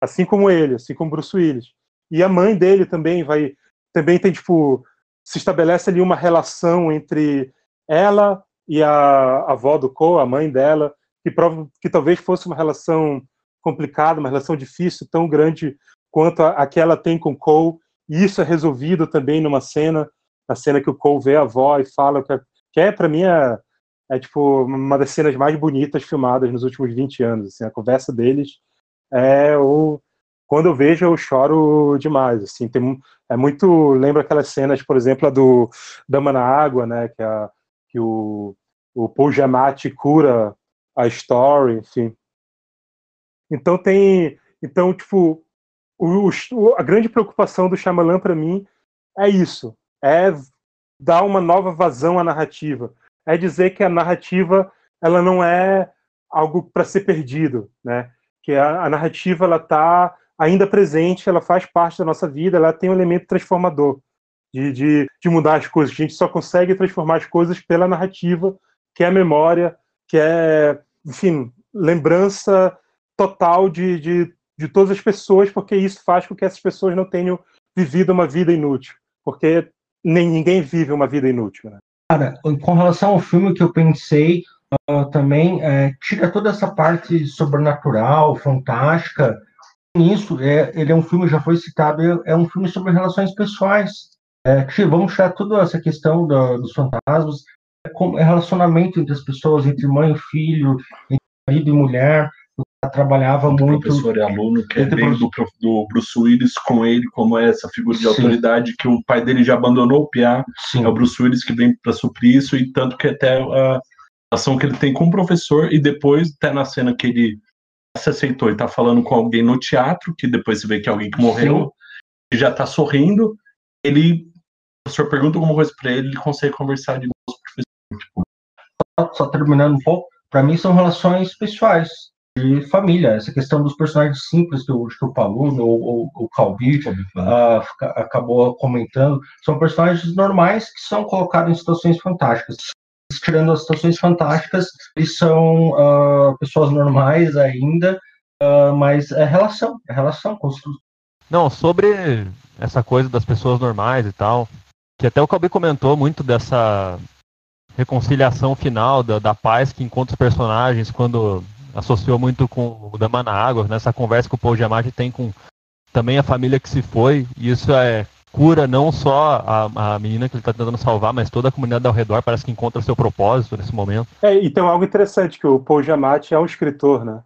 assim como ele, assim como Bruce Willis. E a mãe dele também vai, também tem tipo se estabelece ali uma relação entre ela e a, a avó do Cole, a mãe dela, que, prova, que talvez fosse uma relação complicada, uma relação difícil, tão grande quanto a, a que ela tem com Cole, e isso é resolvido também numa cena, na cena que o Cole vê a avó e fala que, que é, para mim, é, é, tipo uma das cenas mais bonitas filmadas nos últimos 20 anos, assim, a conversa deles é o quando eu vejo eu choro demais, assim, tem, é muito, lembra aquelas cenas, por exemplo, a do Dama na Água, né, que, a, que o, o Paul Giamatti cura a story, enfim. Então tem, então, tipo, o, o, a grande preocupação do Shyamalan para mim é isso, é dar uma nova vazão à narrativa, é dizer que a narrativa ela não é algo para ser perdido, né? Que a, a narrativa ela está ainda presente, ela faz parte da nossa vida, ela tem um elemento transformador de, de, de mudar as coisas. A gente só consegue transformar as coisas pela narrativa, que é a memória, que é, enfim, lembrança total de, de, de todas as pessoas, porque isso faz com que essas pessoas não tenham vivido uma vida inútil, porque nem ninguém vive uma vida inútil. Né? Cara, com relação ao filme que eu pensei uh, também, é, tira toda essa parte sobrenatural, fantástica, nisso, é, ele é um filme, já foi citado, é, é um filme sobre relações pessoais. É, vamos tirar toda essa questão do, dos fantasmas, é, é relacionamento entre as pessoas, entre mãe e filho, entre marido e mulher. Trabalhava muito. Professor e aluno, que é bem do, do, Bruce Willis com ele, como é essa figura de Sim. autoridade, que o pai dele já abandonou o Piá. É o Bruce Willis que vem para suprir isso, e tanto que até a ação que ele tem com o professor, e depois, até na cena que ele se aceitou e tá falando com alguém no teatro, que depois você vê que é alguém que morreu, e já tá sorrindo, ele, o professor pergunta alguma coisa para ele, ele consegue conversar de novo com o professor. Tipo, só, só terminando um pouco, para mim são relações pessoais. De família. Essa questão dos personagens simples que o, que o Paluno ou o Calbi uh, acabou comentando, são personagens normais que são colocados em situações fantásticas. Tirando as situações fantásticas, eles são uh, pessoas normais ainda, uh, mas é relação, é relação, construção. Não, sobre essa coisa das pessoas normais e tal, que até o Calbi comentou muito dessa reconciliação final, da, da paz que encontra os personagens quando associou muito com o Dama na Água, nessa conversa que o Paul Giamatti tem com também a família que se foi, e isso é cura não só a, a menina que ele está tentando salvar, mas toda a comunidade ao redor parece que encontra seu propósito nesse momento. É, e tem algo interessante, que o Paul Giamatti é um escritor, né?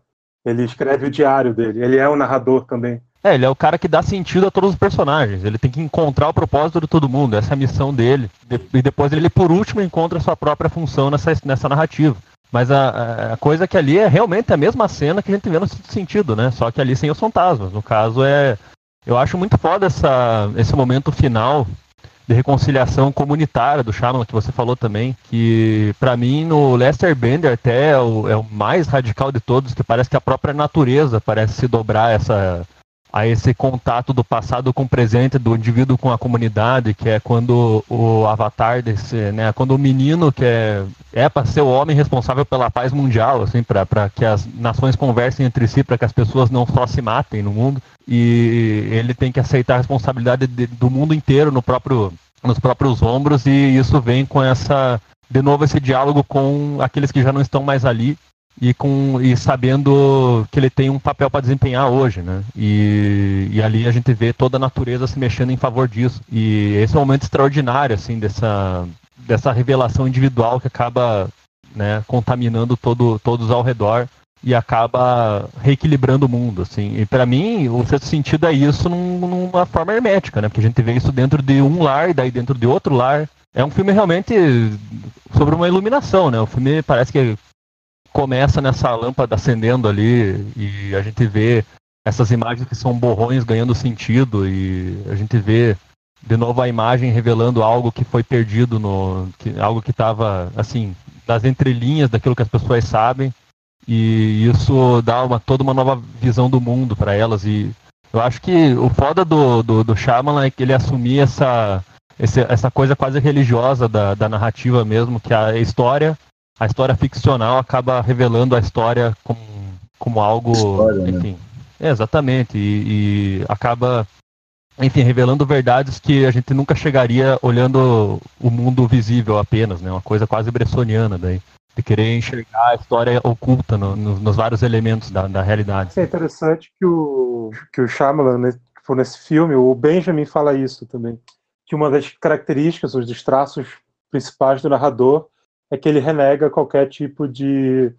Ele escreve o diário dele, ele é um narrador também. É, ele é o cara que dá sentido a todos os personagens. Ele tem que encontrar o propósito de todo mundo, essa é a missão dele. E depois ele, por último, encontra a sua própria função nessa, nessa narrativa. Mas a, a coisa que ali é realmente a mesma cena que a gente vê no sentido, né? Só que ali sem os fantasmas. No caso, é. Eu acho muito foda essa, esse momento final de reconciliação comunitária do Shyamalan, que você falou também, que para mim no Lester Bender até é o, é o, mais radical de todos, que parece que a própria natureza parece se dobrar essa, a esse contato do passado com o presente, do indivíduo com a comunidade, que é quando o avatar desse, né, quando o menino que é é para ser o homem responsável pela paz mundial, assim, para que as nações conversem entre si, para que as pessoas não só se matem no mundo, e ele tem que aceitar a responsabilidade de, do mundo inteiro no próprio nos próprios ombros e isso vem com essa de novo esse diálogo com aqueles que já não estão mais ali e com e sabendo que ele tem um papel para desempenhar hoje, né? E, e ali a gente vê toda a natureza se mexendo em favor disso. E esse é um momento extraordinário assim dessa dessa revelação individual que acaba né, contaminando todo, todos ao redor e acaba reequilibrando o mundo, assim. E para mim, o sexto sentido é isso num, numa forma hermética, né? Porque a gente vê isso dentro de um lar e daí dentro de outro lar. É um filme realmente sobre uma iluminação, né? O filme parece que começa nessa lâmpada acendendo ali e a gente vê essas imagens que são borrões ganhando sentido e a gente vê de novo a imagem revelando algo que foi perdido no que, algo que estava assim das entrelinhas daquilo que as pessoas sabem e isso dá uma toda uma nova visão do mundo para elas e eu acho que o foda do, do, do Shyamalan é que ele assumia essa essa coisa quase religiosa da, da narrativa mesmo que a história a história ficcional acaba revelando a história como, como algo, história, né? enfim, né? exatamente, e, e, acaba, enfim, revelando verdades que a gente nunca chegaria olhando o mundo visível apenas, né? Uma coisa quase bressoniana daí. De querer enxergar a história oculta no, no, nos vários elementos da, da realidade. É interessante que o, que o Shyamalan, né, for nesse filme, o Benjamin fala isso também, que uma das características, os dos traços principais do narrador é que ele renega qualquer tipo de,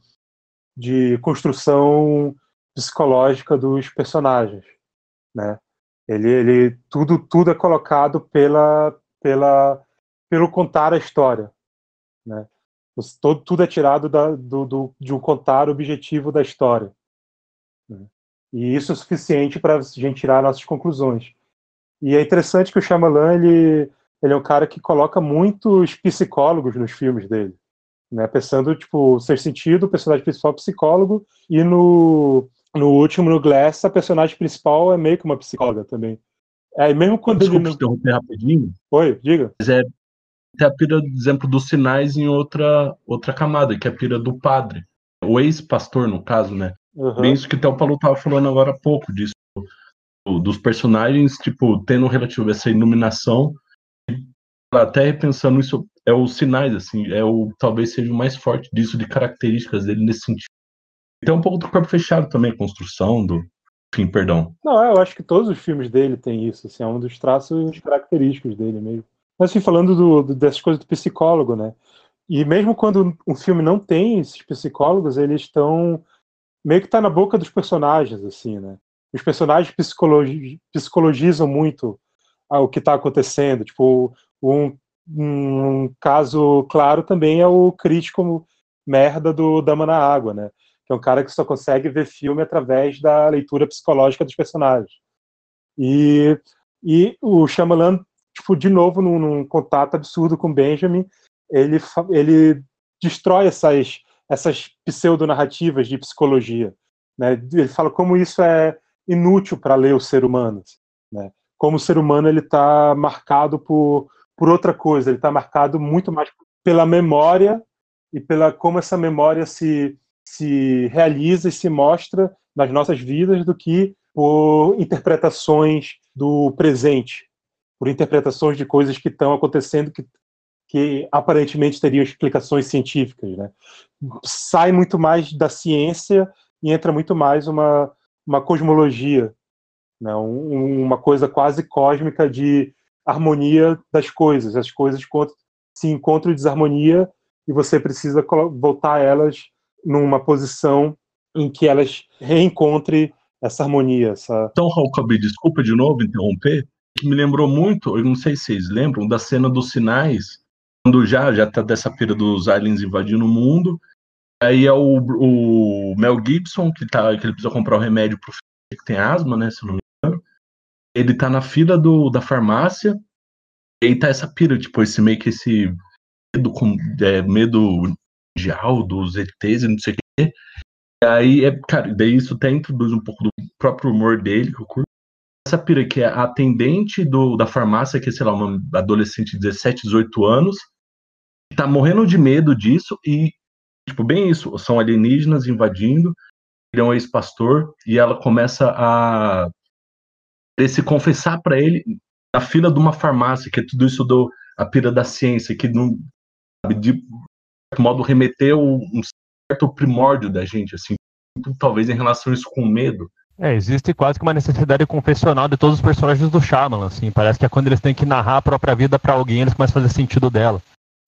de construção psicológica dos personagens, né? Ele, ele tudo tudo é colocado pela pela pelo contar a história, né? Todo, tudo é tirado da, do, do, de um contar objetivo da história. Né? E isso é suficiente para a gente tirar nossas conclusões. E é interessante que o Shyamalan ele, ele é um cara que coloca muitos psicólogos nos filmes dele né? Pensando, tipo, ser sentido, o personagem principal é psicólogo, e no, no último, no Glass, a personagem principal é meio que uma psicóloga também. É, mesmo quando Desculpa ele. interromper rapidinho. Oi, diga. Mas é tem a pira, por exemplo, dos sinais em outra, outra camada, que é a pira do padre. O ex-pastor, no caso, né? Uhum. Bem isso que o Paulo tava falando agora há pouco, disso. Dos personagens, tipo, tendo relativo essa iluminação. Até pensando isso, é os sinais, assim, é o talvez seja o mais forte disso de características dele nesse sentido. Tem um pouco do corpo fechado também, construção do. Enfim, perdão. Não, eu acho que todos os filmes dele têm isso, assim, é um dos traços característicos dele mesmo. Mas assim, falando do, do, dessas coisas do psicólogo, né? E mesmo quando um filme não tem esses psicólogos, eles estão meio que tá na boca dos personagens, assim, né? Os personagens psicologi psicologizam muito o que está acontecendo. Tipo, um um caso claro também é o crítico merda do Dama na Água, né? Que é um cara que só consegue ver filme através da leitura psicológica dos personagens. E, e o Shyamalan, tipo, de novo, num, num contato absurdo com Benjamin, ele, ele destrói essas, essas pseudo-narrativas de psicologia. Né? Ele fala como isso é inútil para ler o ser humano. Né? Como o ser humano ele está marcado por, por outra coisa, ele está marcado muito mais pela memória e pela como essa memória se, se realiza e se mostra nas nossas vidas do que por interpretações do presente, por interpretações de coisas que estão acontecendo que, que aparentemente teriam explicações científicas. Né? Sai muito mais da ciência e entra muito mais uma, uma cosmologia, né? Um, uma coisa quase cósmica de harmonia das coisas. As coisas se encontram em desarmonia e você precisa voltar elas numa posição em que elas reencontrem essa harmonia. Essa... Então, Cabi, desculpa de novo interromper, que me lembrou muito, eu não sei se vocês lembram, da cena dos sinais, quando já já tá dessa pira dos aliens invadindo o mundo, aí é o, o Mel Gibson, que, tá, que ele precisa comprar o remédio pro filho que tem asma, né, se não me ele tá na fila do, da farmácia, e aí tá essa pira, tipo, esse meio que esse medo, é, medo mundial dos ETs e não sei o quê, aí, é, cara, daí isso até introduz um pouco do próprio humor dele, que eu curto. Essa pira que é a atendente do, da farmácia, que é, sei lá, uma adolescente de 17, 18 anos, tá morrendo de medo disso e, tipo, bem isso, são alienígenas invadindo, ele é um ex-pastor e ela começa a se confessar para ele na fila de uma farmácia, que tudo isso do a pira da ciência, que não sabe, de modo remeter um certo primórdio da gente, assim, talvez em relação a isso com medo. É, existe quase que uma necessidade confessional de todos os personagens do Shyamalan, assim, parece que é quando eles têm que narrar a própria vida para alguém, eles começam a fazer sentido dela.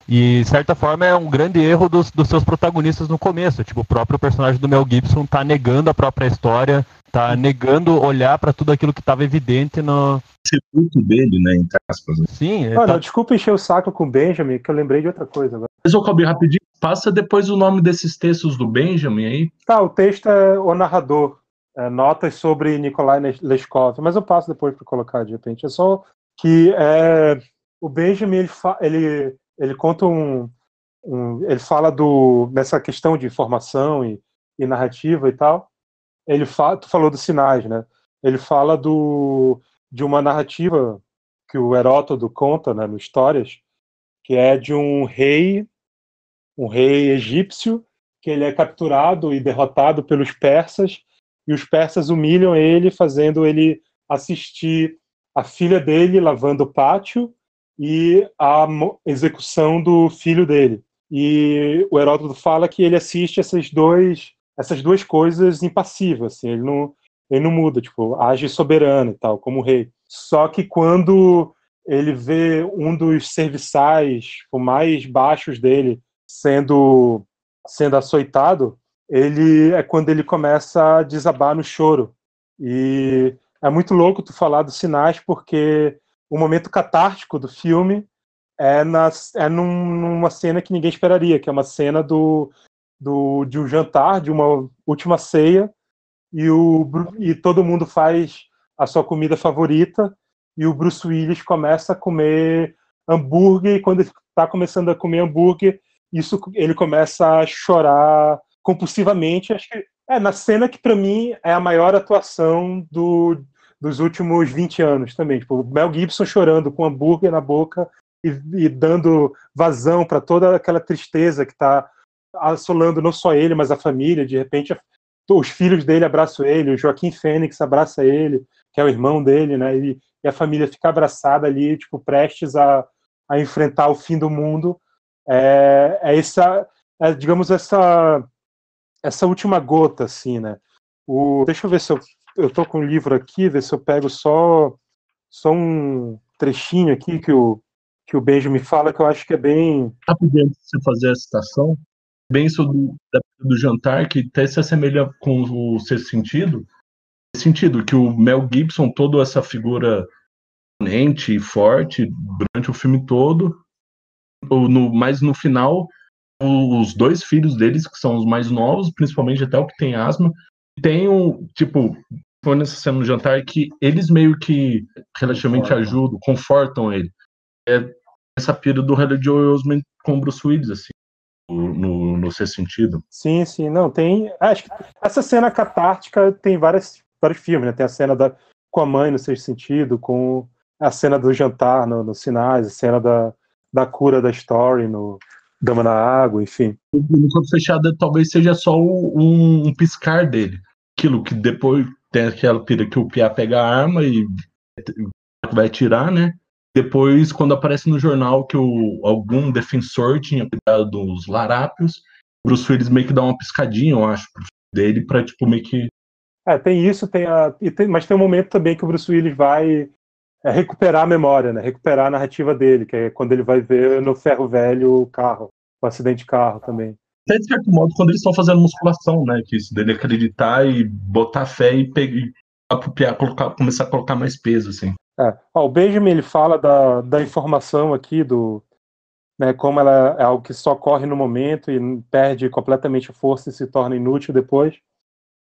E, de certa forma, é um grande erro dos, dos seus protagonistas no começo. Tipo, o próprio personagem do Mel Gibson tá negando a própria história, tá negando olhar para tudo aquilo que estava evidente no. Sepulto dele, né, entre aspas. Né? Sim. Olha, tá... desculpa encher o saco com o Benjamin, que eu lembrei de outra coisa agora. Mas, ô, Calbi, rapidinho, passa depois o nome desses textos do Benjamin aí. Tá, o texto é o narrador. É, notas sobre Nikolai Leskov, mas eu passo depois para colocar de repente. É só que é, o Benjamin ele, ele ele conta um, um, ele fala do nessa questão de informação e, e narrativa e tal. Ele tu falou dos sinais, né? Ele fala do de uma narrativa que o Heródoto conta, né, no Histórias, que é de um rei, um rei egípcio, que ele é capturado e derrotado pelos persas, e os persas humilham ele, fazendo ele assistir a filha dele lavando o pátio e a execução do filho dele. E o Heródoto fala que ele assiste essas, dois, essas duas coisas impassivas, assim, ele não, ele não muda, tipo, age soberano e tal, como rei. Só que quando ele vê um dos serviçais o mais baixos dele sendo sendo açoitado, ele é quando ele começa a desabar no choro. E é muito louco tu falar dos sinais porque o momento catártico do filme é, na, é num, numa cena que ninguém esperaria, que é uma cena do, do, de um jantar, de uma última ceia, e, o, e todo mundo faz a sua comida favorita, e o Bruce Willis começa a comer hambúrguer, e quando ele está começando a comer hambúrguer, isso ele começa a chorar compulsivamente. Acho que é na cena que para mim é a maior atuação do, dos últimos 20 anos também. Tipo, Mel Gibson chorando com hambúrguer na boca e, e dando vazão para toda aquela tristeza que está assolando não só ele, mas a família. De repente, os filhos dele abraçam ele, o Joaquim Fênix abraça ele, que é o irmão dele, né? E, e a família fica abraçada ali, tipo, prestes a, a enfrentar o fim do mundo. É, é essa, é, digamos, essa essa última gota, assim, né? O, deixa eu ver se eu eu tô com um livro aqui, ver se eu pego só, só um trechinho aqui que o, que o Benjamin fala, que eu acho que é bem. Rapidinho, você fazer a citação, bem isso do, do jantar, que até se assemelha com o sexto sentido, sentido que o Mel Gibson, toda essa figura imponente e forte durante o filme todo, no, mas no final, os dois filhos deles, que são os mais novos, principalmente até o que tem asma, tem um, tipo, foi nessa cena no jantar que eles meio que relativamente ajudam, confortam ele. É essa pira do Haley Joel Osment com Bruce Willis, assim. no, no seu sentido. Sim, sim, não, tem. Acho que essa cena catártica tem várias, vários filmes, né? Tem a cena da, com a mãe no sexto sentido, com a cena do jantar no, nos sinais, a cena da, da cura da story no Dama na Água, enfim. No Corpo Fechado talvez seja só um, um piscar dele. Aquilo que depois tem aquela pira que o Pia pega a arma e vai tirar, né? Depois, quando aparece no jornal que o, algum defensor tinha cuidado dos larápios, Bruce Willis meio que dá uma piscadinha, eu acho, dele pra, tipo, meio que... É, tem isso, tem a... Tem, mas tem um momento também que o Bruce Willis vai é, recuperar a memória, né? Recuperar a narrativa dele, que é quando ele vai ver no ferro velho o carro, o acidente de carro também. Até de certo modo, quando eles estão fazendo musculação, né? Que isso dele acreditar e botar fé e pegar, colocar, começar a colocar mais peso, assim. É. Ó, o Benjamin ele fala da, da informação aqui, do né, como ela é algo que só corre no momento e perde completamente força e se torna inútil depois.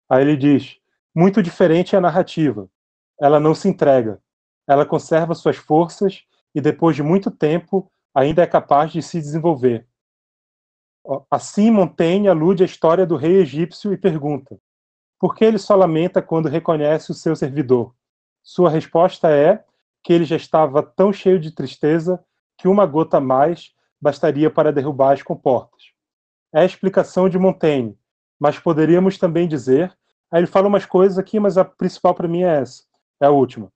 Aí ele diz: muito diferente é a narrativa. Ela não se entrega. Ela conserva suas forças e depois de muito tempo ainda é capaz de se desenvolver. Assim, Montaigne alude à história do rei egípcio e pergunta: por que ele só lamenta quando reconhece o seu servidor? Sua resposta é que ele já estava tão cheio de tristeza que uma gota a mais bastaria para derrubar as comportas. É a explicação de Montaigne, mas poderíamos também dizer. Aí ele fala umas coisas aqui, mas a principal para mim é essa, é a última.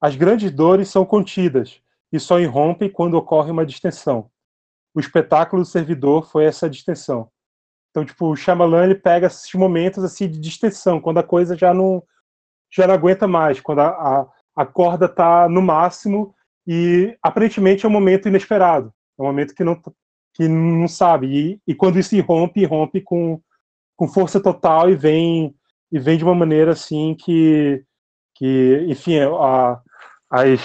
As grandes dores são contidas e só irrompem quando ocorre uma distensão. O espetáculo do servidor foi essa distensão. Então, tipo, o Shyamalan ele pega esses momentos assim de distensão, quando a coisa já não já não aguenta mais, quando a, a, a corda está no máximo e aparentemente é um momento inesperado, é um momento que não que não sabe e, e quando isso irrompe, irrompe com, com força total e vem e vem de uma maneira assim que que enfim a, as,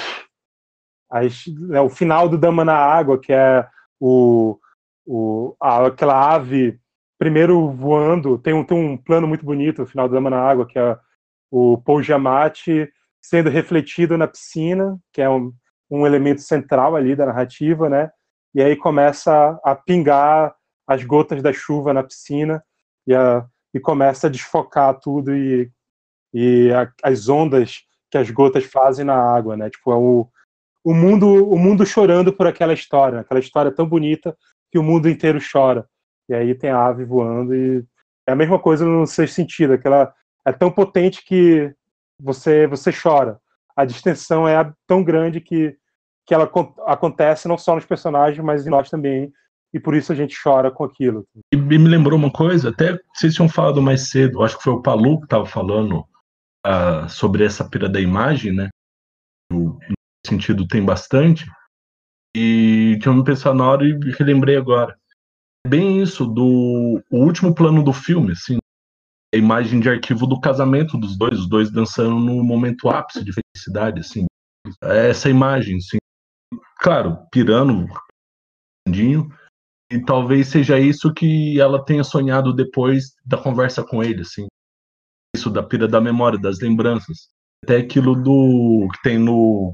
as né, o final do Dama na Água que é o, o a, aquela ave primeiro voando tem um tem um plano muito bonito no final do Dama na Água que é o Paul Giamatti sendo refletido na piscina, que é um, um elemento central ali da narrativa, né? E aí começa a pingar as gotas da chuva na piscina e, a, e começa a desfocar tudo e, e a, as ondas que as gotas fazem na água, né? Tipo, é o, o mundo o mundo chorando por aquela história, aquela história tão bonita que o mundo inteiro chora. E aí tem a ave voando e é a mesma coisa no sexto sentido, aquela é tão potente que você você chora. A distensão é tão grande que que ela acontece não só nos personagens, mas em nós também, e por isso a gente chora com aquilo. E me lembrou uma coisa, até vocês tinham falado mais cedo, acho que foi o Palu que estava falando uh, sobre essa pira da imagem, né? No, sentido tem bastante. E tinha me pensado na hora e relembrei agora. É bem isso do o último plano do filme, assim, a imagem de arquivo do casamento dos dois, os dois dançando no momento ápice de felicidade, assim. Essa imagem, assim. Claro, pirando, e talvez seja isso que ela tenha sonhado depois da conversa com ele, assim. Isso da pira da memória, das lembranças. Até aquilo do que tem no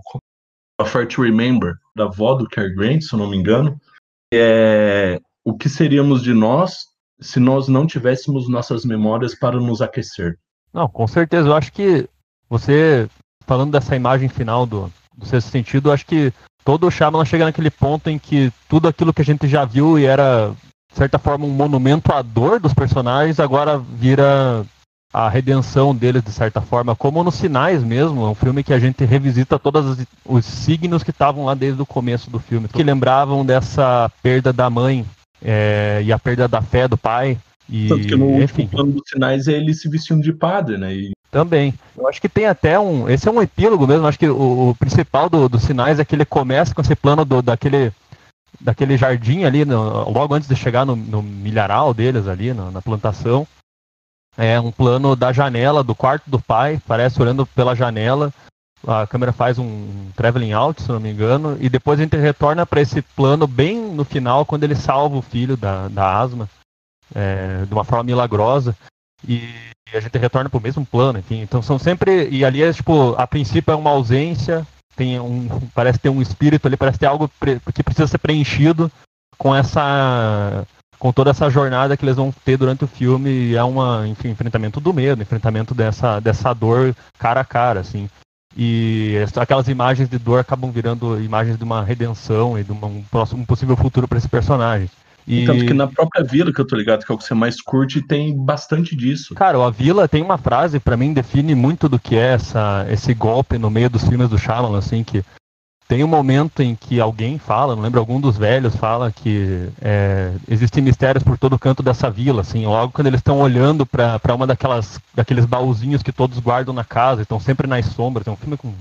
A Fair to Remember, da avó do Cary Grant, se eu não me engano, é o que seríamos de nós se nós não tivéssemos nossas memórias para nos aquecer. Não, com certeza. Eu acho que você, falando dessa imagem final do, do sexto sentido, eu acho que todo o Shyamalan chega naquele ponto em que tudo aquilo que a gente já viu e era, de certa forma, um monumento à dor dos personagens, agora vira a redenção deles, de certa forma, como nos Sinais mesmo, é um filme que a gente revisita todos os signos que estavam lá desde o começo do filme, que lembravam dessa perda da mãe é, e a perda da fé do pai. E, Tanto que no enfim, último plano dos sinais é ele se vestindo de padre, né? E... Também. Eu acho que tem até um. Esse é um epílogo mesmo. Acho que o, o principal dos do sinais é que ele começa com esse plano do, daquele, daquele jardim ali, no, logo antes de chegar no, no milharal deles ali, no, na plantação. É um plano da janela do quarto do pai, parece olhando pela janela a câmera faz um traveling out, se não me engano, e depois a gente retorna para esse plano bem no final, quando ele salva o filho da, da asma, é, de uma forma milagrosa, e a gente retorna para o mesmo plano, enfim. Então são sempre. E ali é tipo, a princípio é uma ausência, tem um. Parece ter um espírito ali, parece ter algo que precisa ser preenchido com essa com toda essa jornada que eles vão ter durante o filme. E é um enfrentamento do medo, enfrentamento dessa, dessa dor cara a cara, assim. E aquelas imagens de dor acabam virando imagens de uma redenção e de uma, um, próximo, um possível futuro para esse personagem. E... Tanto que na própria vila, que eu tô ligado, que é o que você mais curte, tem bastante disso. Cara, a vila tem uma frase, para mim, define muito do que é essa, esse golpe no meio dos filmes do Shyamalan, assim, que tem um momento em que alguém fala, não lembro, algum dos velhos fala que é, existem mistérios por todo canto dessa vila, assim, logo quando eles estão olhando para uma daquelas daqueles baúzinhos que todos guardam na casa, estão sempre nas sombras, é um filme com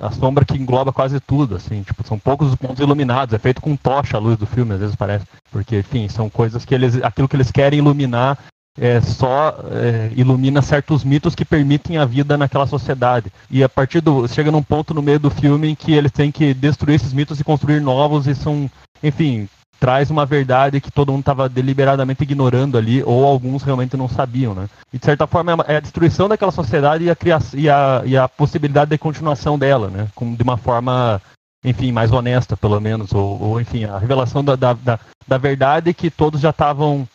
a sombra que engloba quase tudo, assim, tipo, são poucos os pontos iluminados, é feito com tocha a luz do filme, às vezes parece, porque, enfim, são coisas que eles, aquilo que eles querem iluminar é, só é, ilumina certos mitos que permitem a vida naquela sociedade. E a partir do. chega num ponto no meio do filme em que eles têm que destruir esses mitos e construir novos, e são. Enfim, traz uma verdade que todo mundo estava deliberadamente ignorando ali, ou alguns realmente não sabiam, né? E de certa forma é a destruição daquela sociedade e a, criação, e a, e a possibilidade de continuação dela, né? Com, de uma forma, enfim, mais honesta, pelo menos, ou, ou enfim, a revelação da, da, da, da verdade que todos já estavam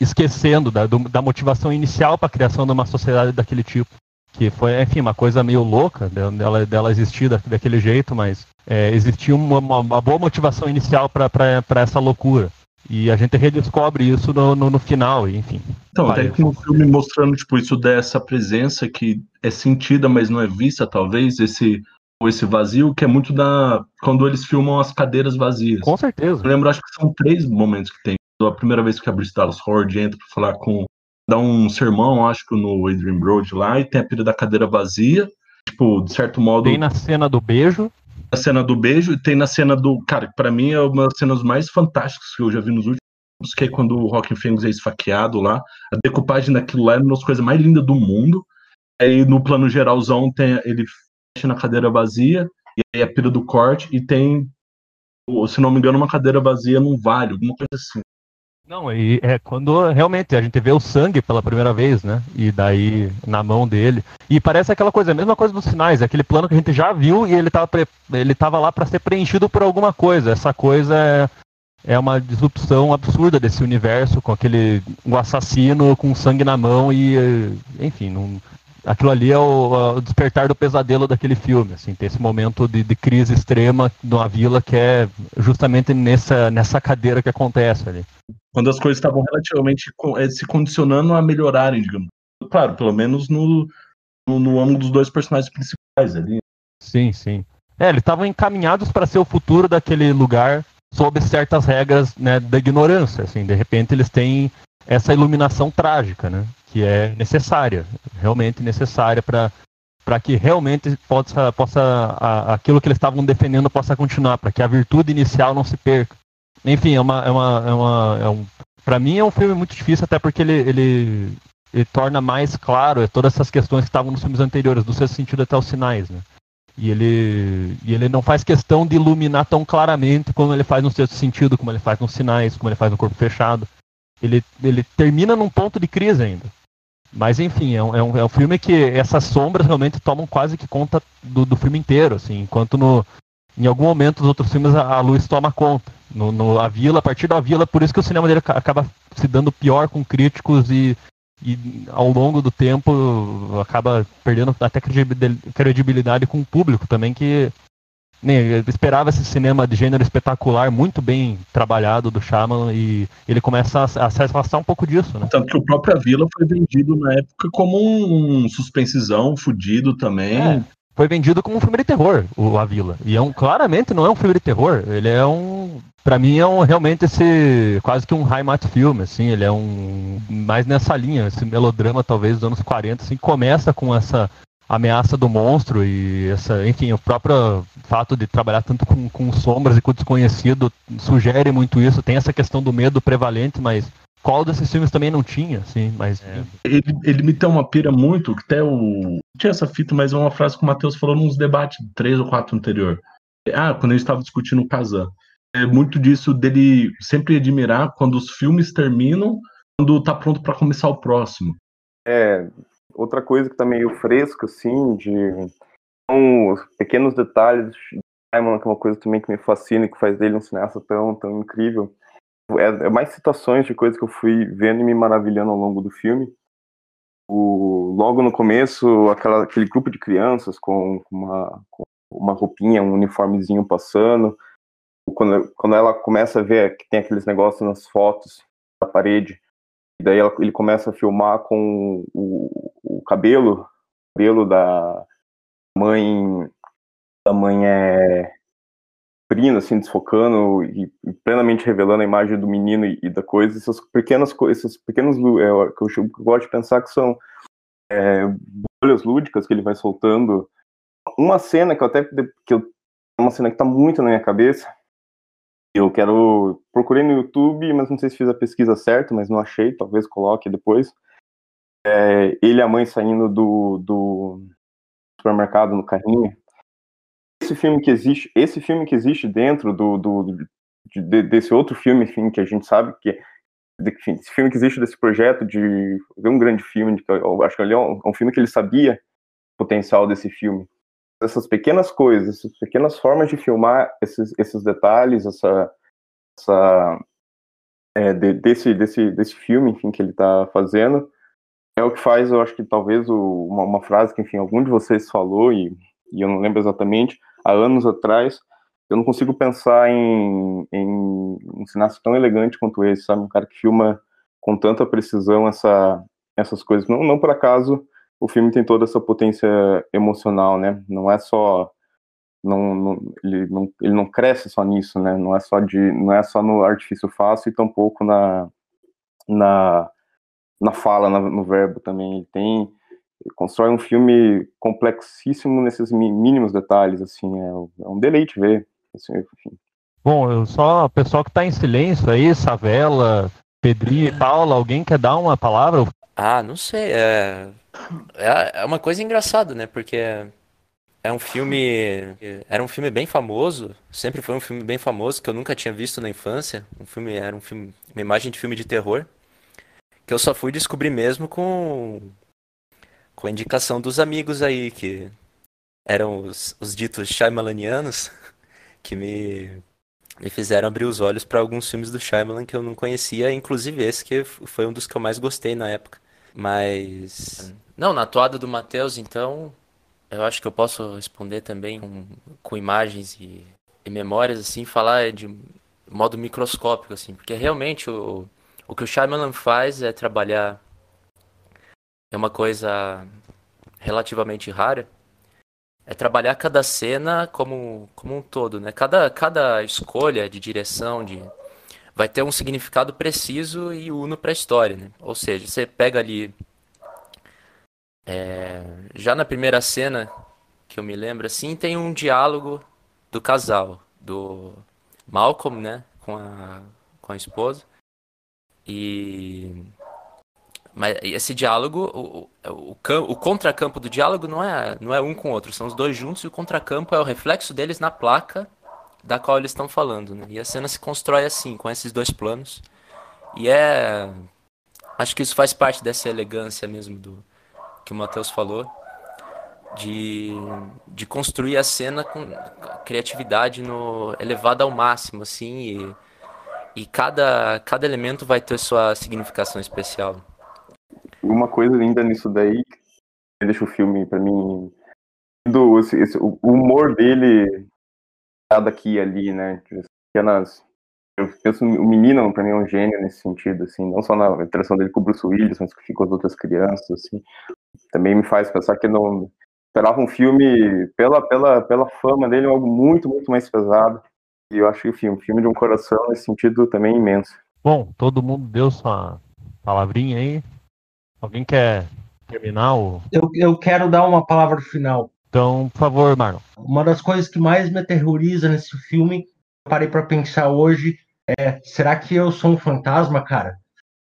esquecendo da, do, da motivação inicial para a criação de uma sociedade daquele tipo. Que foi, enfim, uma coisa meio louca dela, dela existir da, daquele jeito, mas é, existia uma, uma, boa motivação inicial para essa loucura. E a gente redescobre isso no, no, no final, enfim. Então, tem um filme mostrando, tipo, isso dessa presença que é sentida, mas não é vista, talvez, esse esse vazio, que é muito da. quando eles filmam as cadeiras vazias. Com certeza. Eu lembro, acho que são três momentos que tem a primeira vez que a Brice Dallas Howard entra para falar com. dá um sermão, acho que no Adrian Brody lá, e tem a pira da cadeira vazia. Tipo, de certo modo. Tem na cena do beijo. Na cena do beijo, e tem na cena do. Cara, para mim é uma das cenas mais fantásticas que eu já vi nos últimos que é quando o Rockin' Phoenix é esfaqueado lá. A decupagem daquilo lá é uma das coisas mais lindas do mundo. Aí no plano geralzão tem ele fecha na cadeira vazia, e aí a pira do corte, e tem, se não me engano, uma cadeira vazia num vale, alguma coisa assim. Não, e é quando realmente a gente vê o sangue pela primeira vez, né? E daí na mão dele. E parece aquela coisa, a mesma coisa dos sinais, é aquele plano que a gente já viu e ele estava ele tava lá para ser preenchido por alguma coisa. Essa coisa é, é uma disrupção absurda desse universo, com aquele um assassino com sangue na mão e, enfim, não, aquilo ali é o, o, despertar do pesadelo daquele filme, assim, tem esse momento de, de crise extrema numa vila que é justamente nessa, nessa cadeira que acontece ali. Quando as coisas estavam relativamente eh, se condicionando a melhorarem, digamos. Claro, pelo menos no, no, no âmbito dos dois personagens principais ali. Sim, sim. É, eles estavam encaminhados para ser o futuro daquele lugar sob certas regras né, da ignorância. Assim, de repente eles têm essa iluminação trágica, né? que é necessária, realmente necessária para para que realmente possa, possa a, aquilo que eles estavam defendendo possa continuar, para que a virtude inicial não se perca. Enfim, é uma, é uma, é uma é um, para mim é um filme muito difícil até porque ele, ele, ele torna mais claro todas essas questões que estavam nos filmes anteriores, do seu sentido até os sinais, né? E ele, e ele não faz questão de iluminar tão claramente como ele faz no sexto sentido, como ele faz nos sinais, como ele faz no corpo fechado. Ele, ele termina num ponto de crise ainda. Mas enfim, é um, é, um, é um filme que essas sombras realmente tomam quase que conta do, do filme inteiro, assim, enquanto no, em algum momento dos outros filmes a, a luz toma conta. No, no, a Vila, a partir da Vila, por isso que o cinema dele acaba se dando pior com críticos e, e ao longo do tempo acaba perdendo até credibilidade com o público também, que né, esperava esse cinema de gênero espetacular, muito bem trabalhado do Shyamalan, e ele começa a, a se afastar um pouco disso, né? Tanto que o próprio Vila foi vendido na época como um suspensizão fudido também. É, foi vendido como um filme de terror, o A Vila. E é um, claramente não é um filme de terror, ele é um... Pra mim é um, realmente esse, quase que um high mat filme, assim, ele é um, mais nessa linha, esse melodrama talvez dos anos 40, assim, começa com essa ameaça do monstro e essa, enfim, o próprio fato de trabalhar tanto com, com sombras e com o desconhecido sugere muito isso. Tem essa questão do medo prevalente, mas qual desses filmes também não tinha, assim, mas... É. Ele, ele me tem uma pira muito, que até o... Tinha essa fita, mas é uma frase que o Matheus falou nos debates, três ou quatro anterior. Ah, quando a gente estava discutindo o Kazan. É muito disso dele sempre admirar quando os filmes terminam, quando tá pronto para começar o próximo. É, outra coisa que tá meio fresca, assim, de são os pequenos detalhes de Simon, que é uma coisa também que me fascina e que faz dele um cineasta tão, tão incrível. É, é, mais situações de coisas que eu fui vendo e me maravilhando ao longo do filme. O, logo no começo, aquela, aquele grupo de crianças com uma, com uma roupinha, um uniformezinho passando. Quando, quando ela começa a ver que tem aqueles negócios nas fotos da parede, e daí ela, ele começa a filmar com o, o cabelo, cabelo da mãe da mãe é abrindo, assim, desfocando e, plenamente revelando a imagem do menino e, e da coisa, essas pequenas esses pequenos é, que eu, eu, gosto de pensar que são é, bolhas lúdicas que ele vai soltando. Uma cena que eu até que eu, uma cena que está muito na minha cabeça. Eu quero procurei no YouTube, mas não sei se fiz a pesquisa certa, mas não achei. Talvez coloque depois. É, ele e a mãe saindo do, do supermercado no carrinho esse filme que existe, esse filme que existe dentro do, do de, desse outro filme, enfim, que a gente sabe que enfim, esse filme que existe desse projeto de ver um grande filme, eu acho que ali é um, é um filme que ele sabia o potencial desse filme. Essas pequenas coisas, essas pequenas formas de filmar esses, esses detalhes, essa, essa é, de, desse, desse, desse filme, enfim, que ele está fazendo, é o que faz, eu acho que talvez o, uma, uma, frase que, enfim, algum de vocês falou e, e eu não lembro exatamente, há anos atrás, eu não consigo pensar em, em um cineasta tão elegante quanto esse, sabe? Um cara que filma com tanta precisão essa, essas coisas. Não, não por acaso o filme tem toda essa potência emocional, né? Não é só não, não, ele, não, ele não cresce só nisso, né? Não é só de, não é só no artifício fácil e tampouco na na, na fala, na, no verbo também. Ele tem constrói um filme complexíssimo nesses mínimos detalhes, assim, é, é um deleite ver. Assim, enfim. Bom, eu só, pessoal que está em silêncio aí, Savela, Pedrinho e Paula, alguém quer dar uma palavra? Ah, não sei, é, é, é uma coisa engraçada, né, porque é um filme, era um filme bem famoso, sempre foi um filme bem famoso, que eu nunca tinha visto na infância, um filme, era um filme, uma imagem de filme de terror, que eu só fui descobrir mesmo com com a indicação dos amigos aí, que eram os, os ditos Shyamalanianos, que me, me fizeram abrir os olhos para alguns filmes do Shyamalan que eu não conhecia, inclusive esse que foi um dos que eu mais gostei na época. Mas. Não, na toada do Matheus, então, eu acho que eu posso responder também com, com imagens e, e, memórias, assim, falar de modo microscópico, assim, porque realmente o, o que o Shyamalan faz é trabalhar é uma coisa relativamente rara, é trabalhar cada cena como, como um todo, né? Cada, cada escolha de direção de vai ter um significado preciso e uno para a história, né? Ou seja, você pega ali é, já na primeira cena que eu me lembro assim, tem um diálogo do casal, do Malcolm, né, com a com a esposa. E mas esse diálogo, o, o, o, contracampo do diálogo não é, não é um com o outro, são os dois juntos e o contracampo é o reflexo deles na placa da qual eles estão falando. Né? E a cena se constrói assim, com esses dois planos. E é. Acho que isso faz parte dessa elegância mesmo do que o Matheus falou. De, de construir a cena com criatividade no, elevada ao máximo, assim, e, e cada, cada elemento vai ter sua significação especial. Uma coisa linda nisso daí, deixa o filme, para mim, do, esse, esse, o humor dele daqui e ali, né? Pequenas. Eu penso, o menino, pra mim, é um gênio nesse sentido, assim, não só na interação dele com o Bruce Willis, mas com as outras crianças, assim. Também me faz pensar que não esperava um filme, pela, pela, pela fama dele, algo muito, muito mais pesado. E eu acho que o filme, filme de um coração, nesse sentido, também é imenso. Bom, todo mundo deu sua palavrinha aí. Alguém quer terminar? O... Eu, eu quero dar uma palavra final. Então, por favor, Marlon. Uma das coisas que mais me aterroriza nesse filme, parei para pensar hoje, é: será que eu sou um fantasma, cara?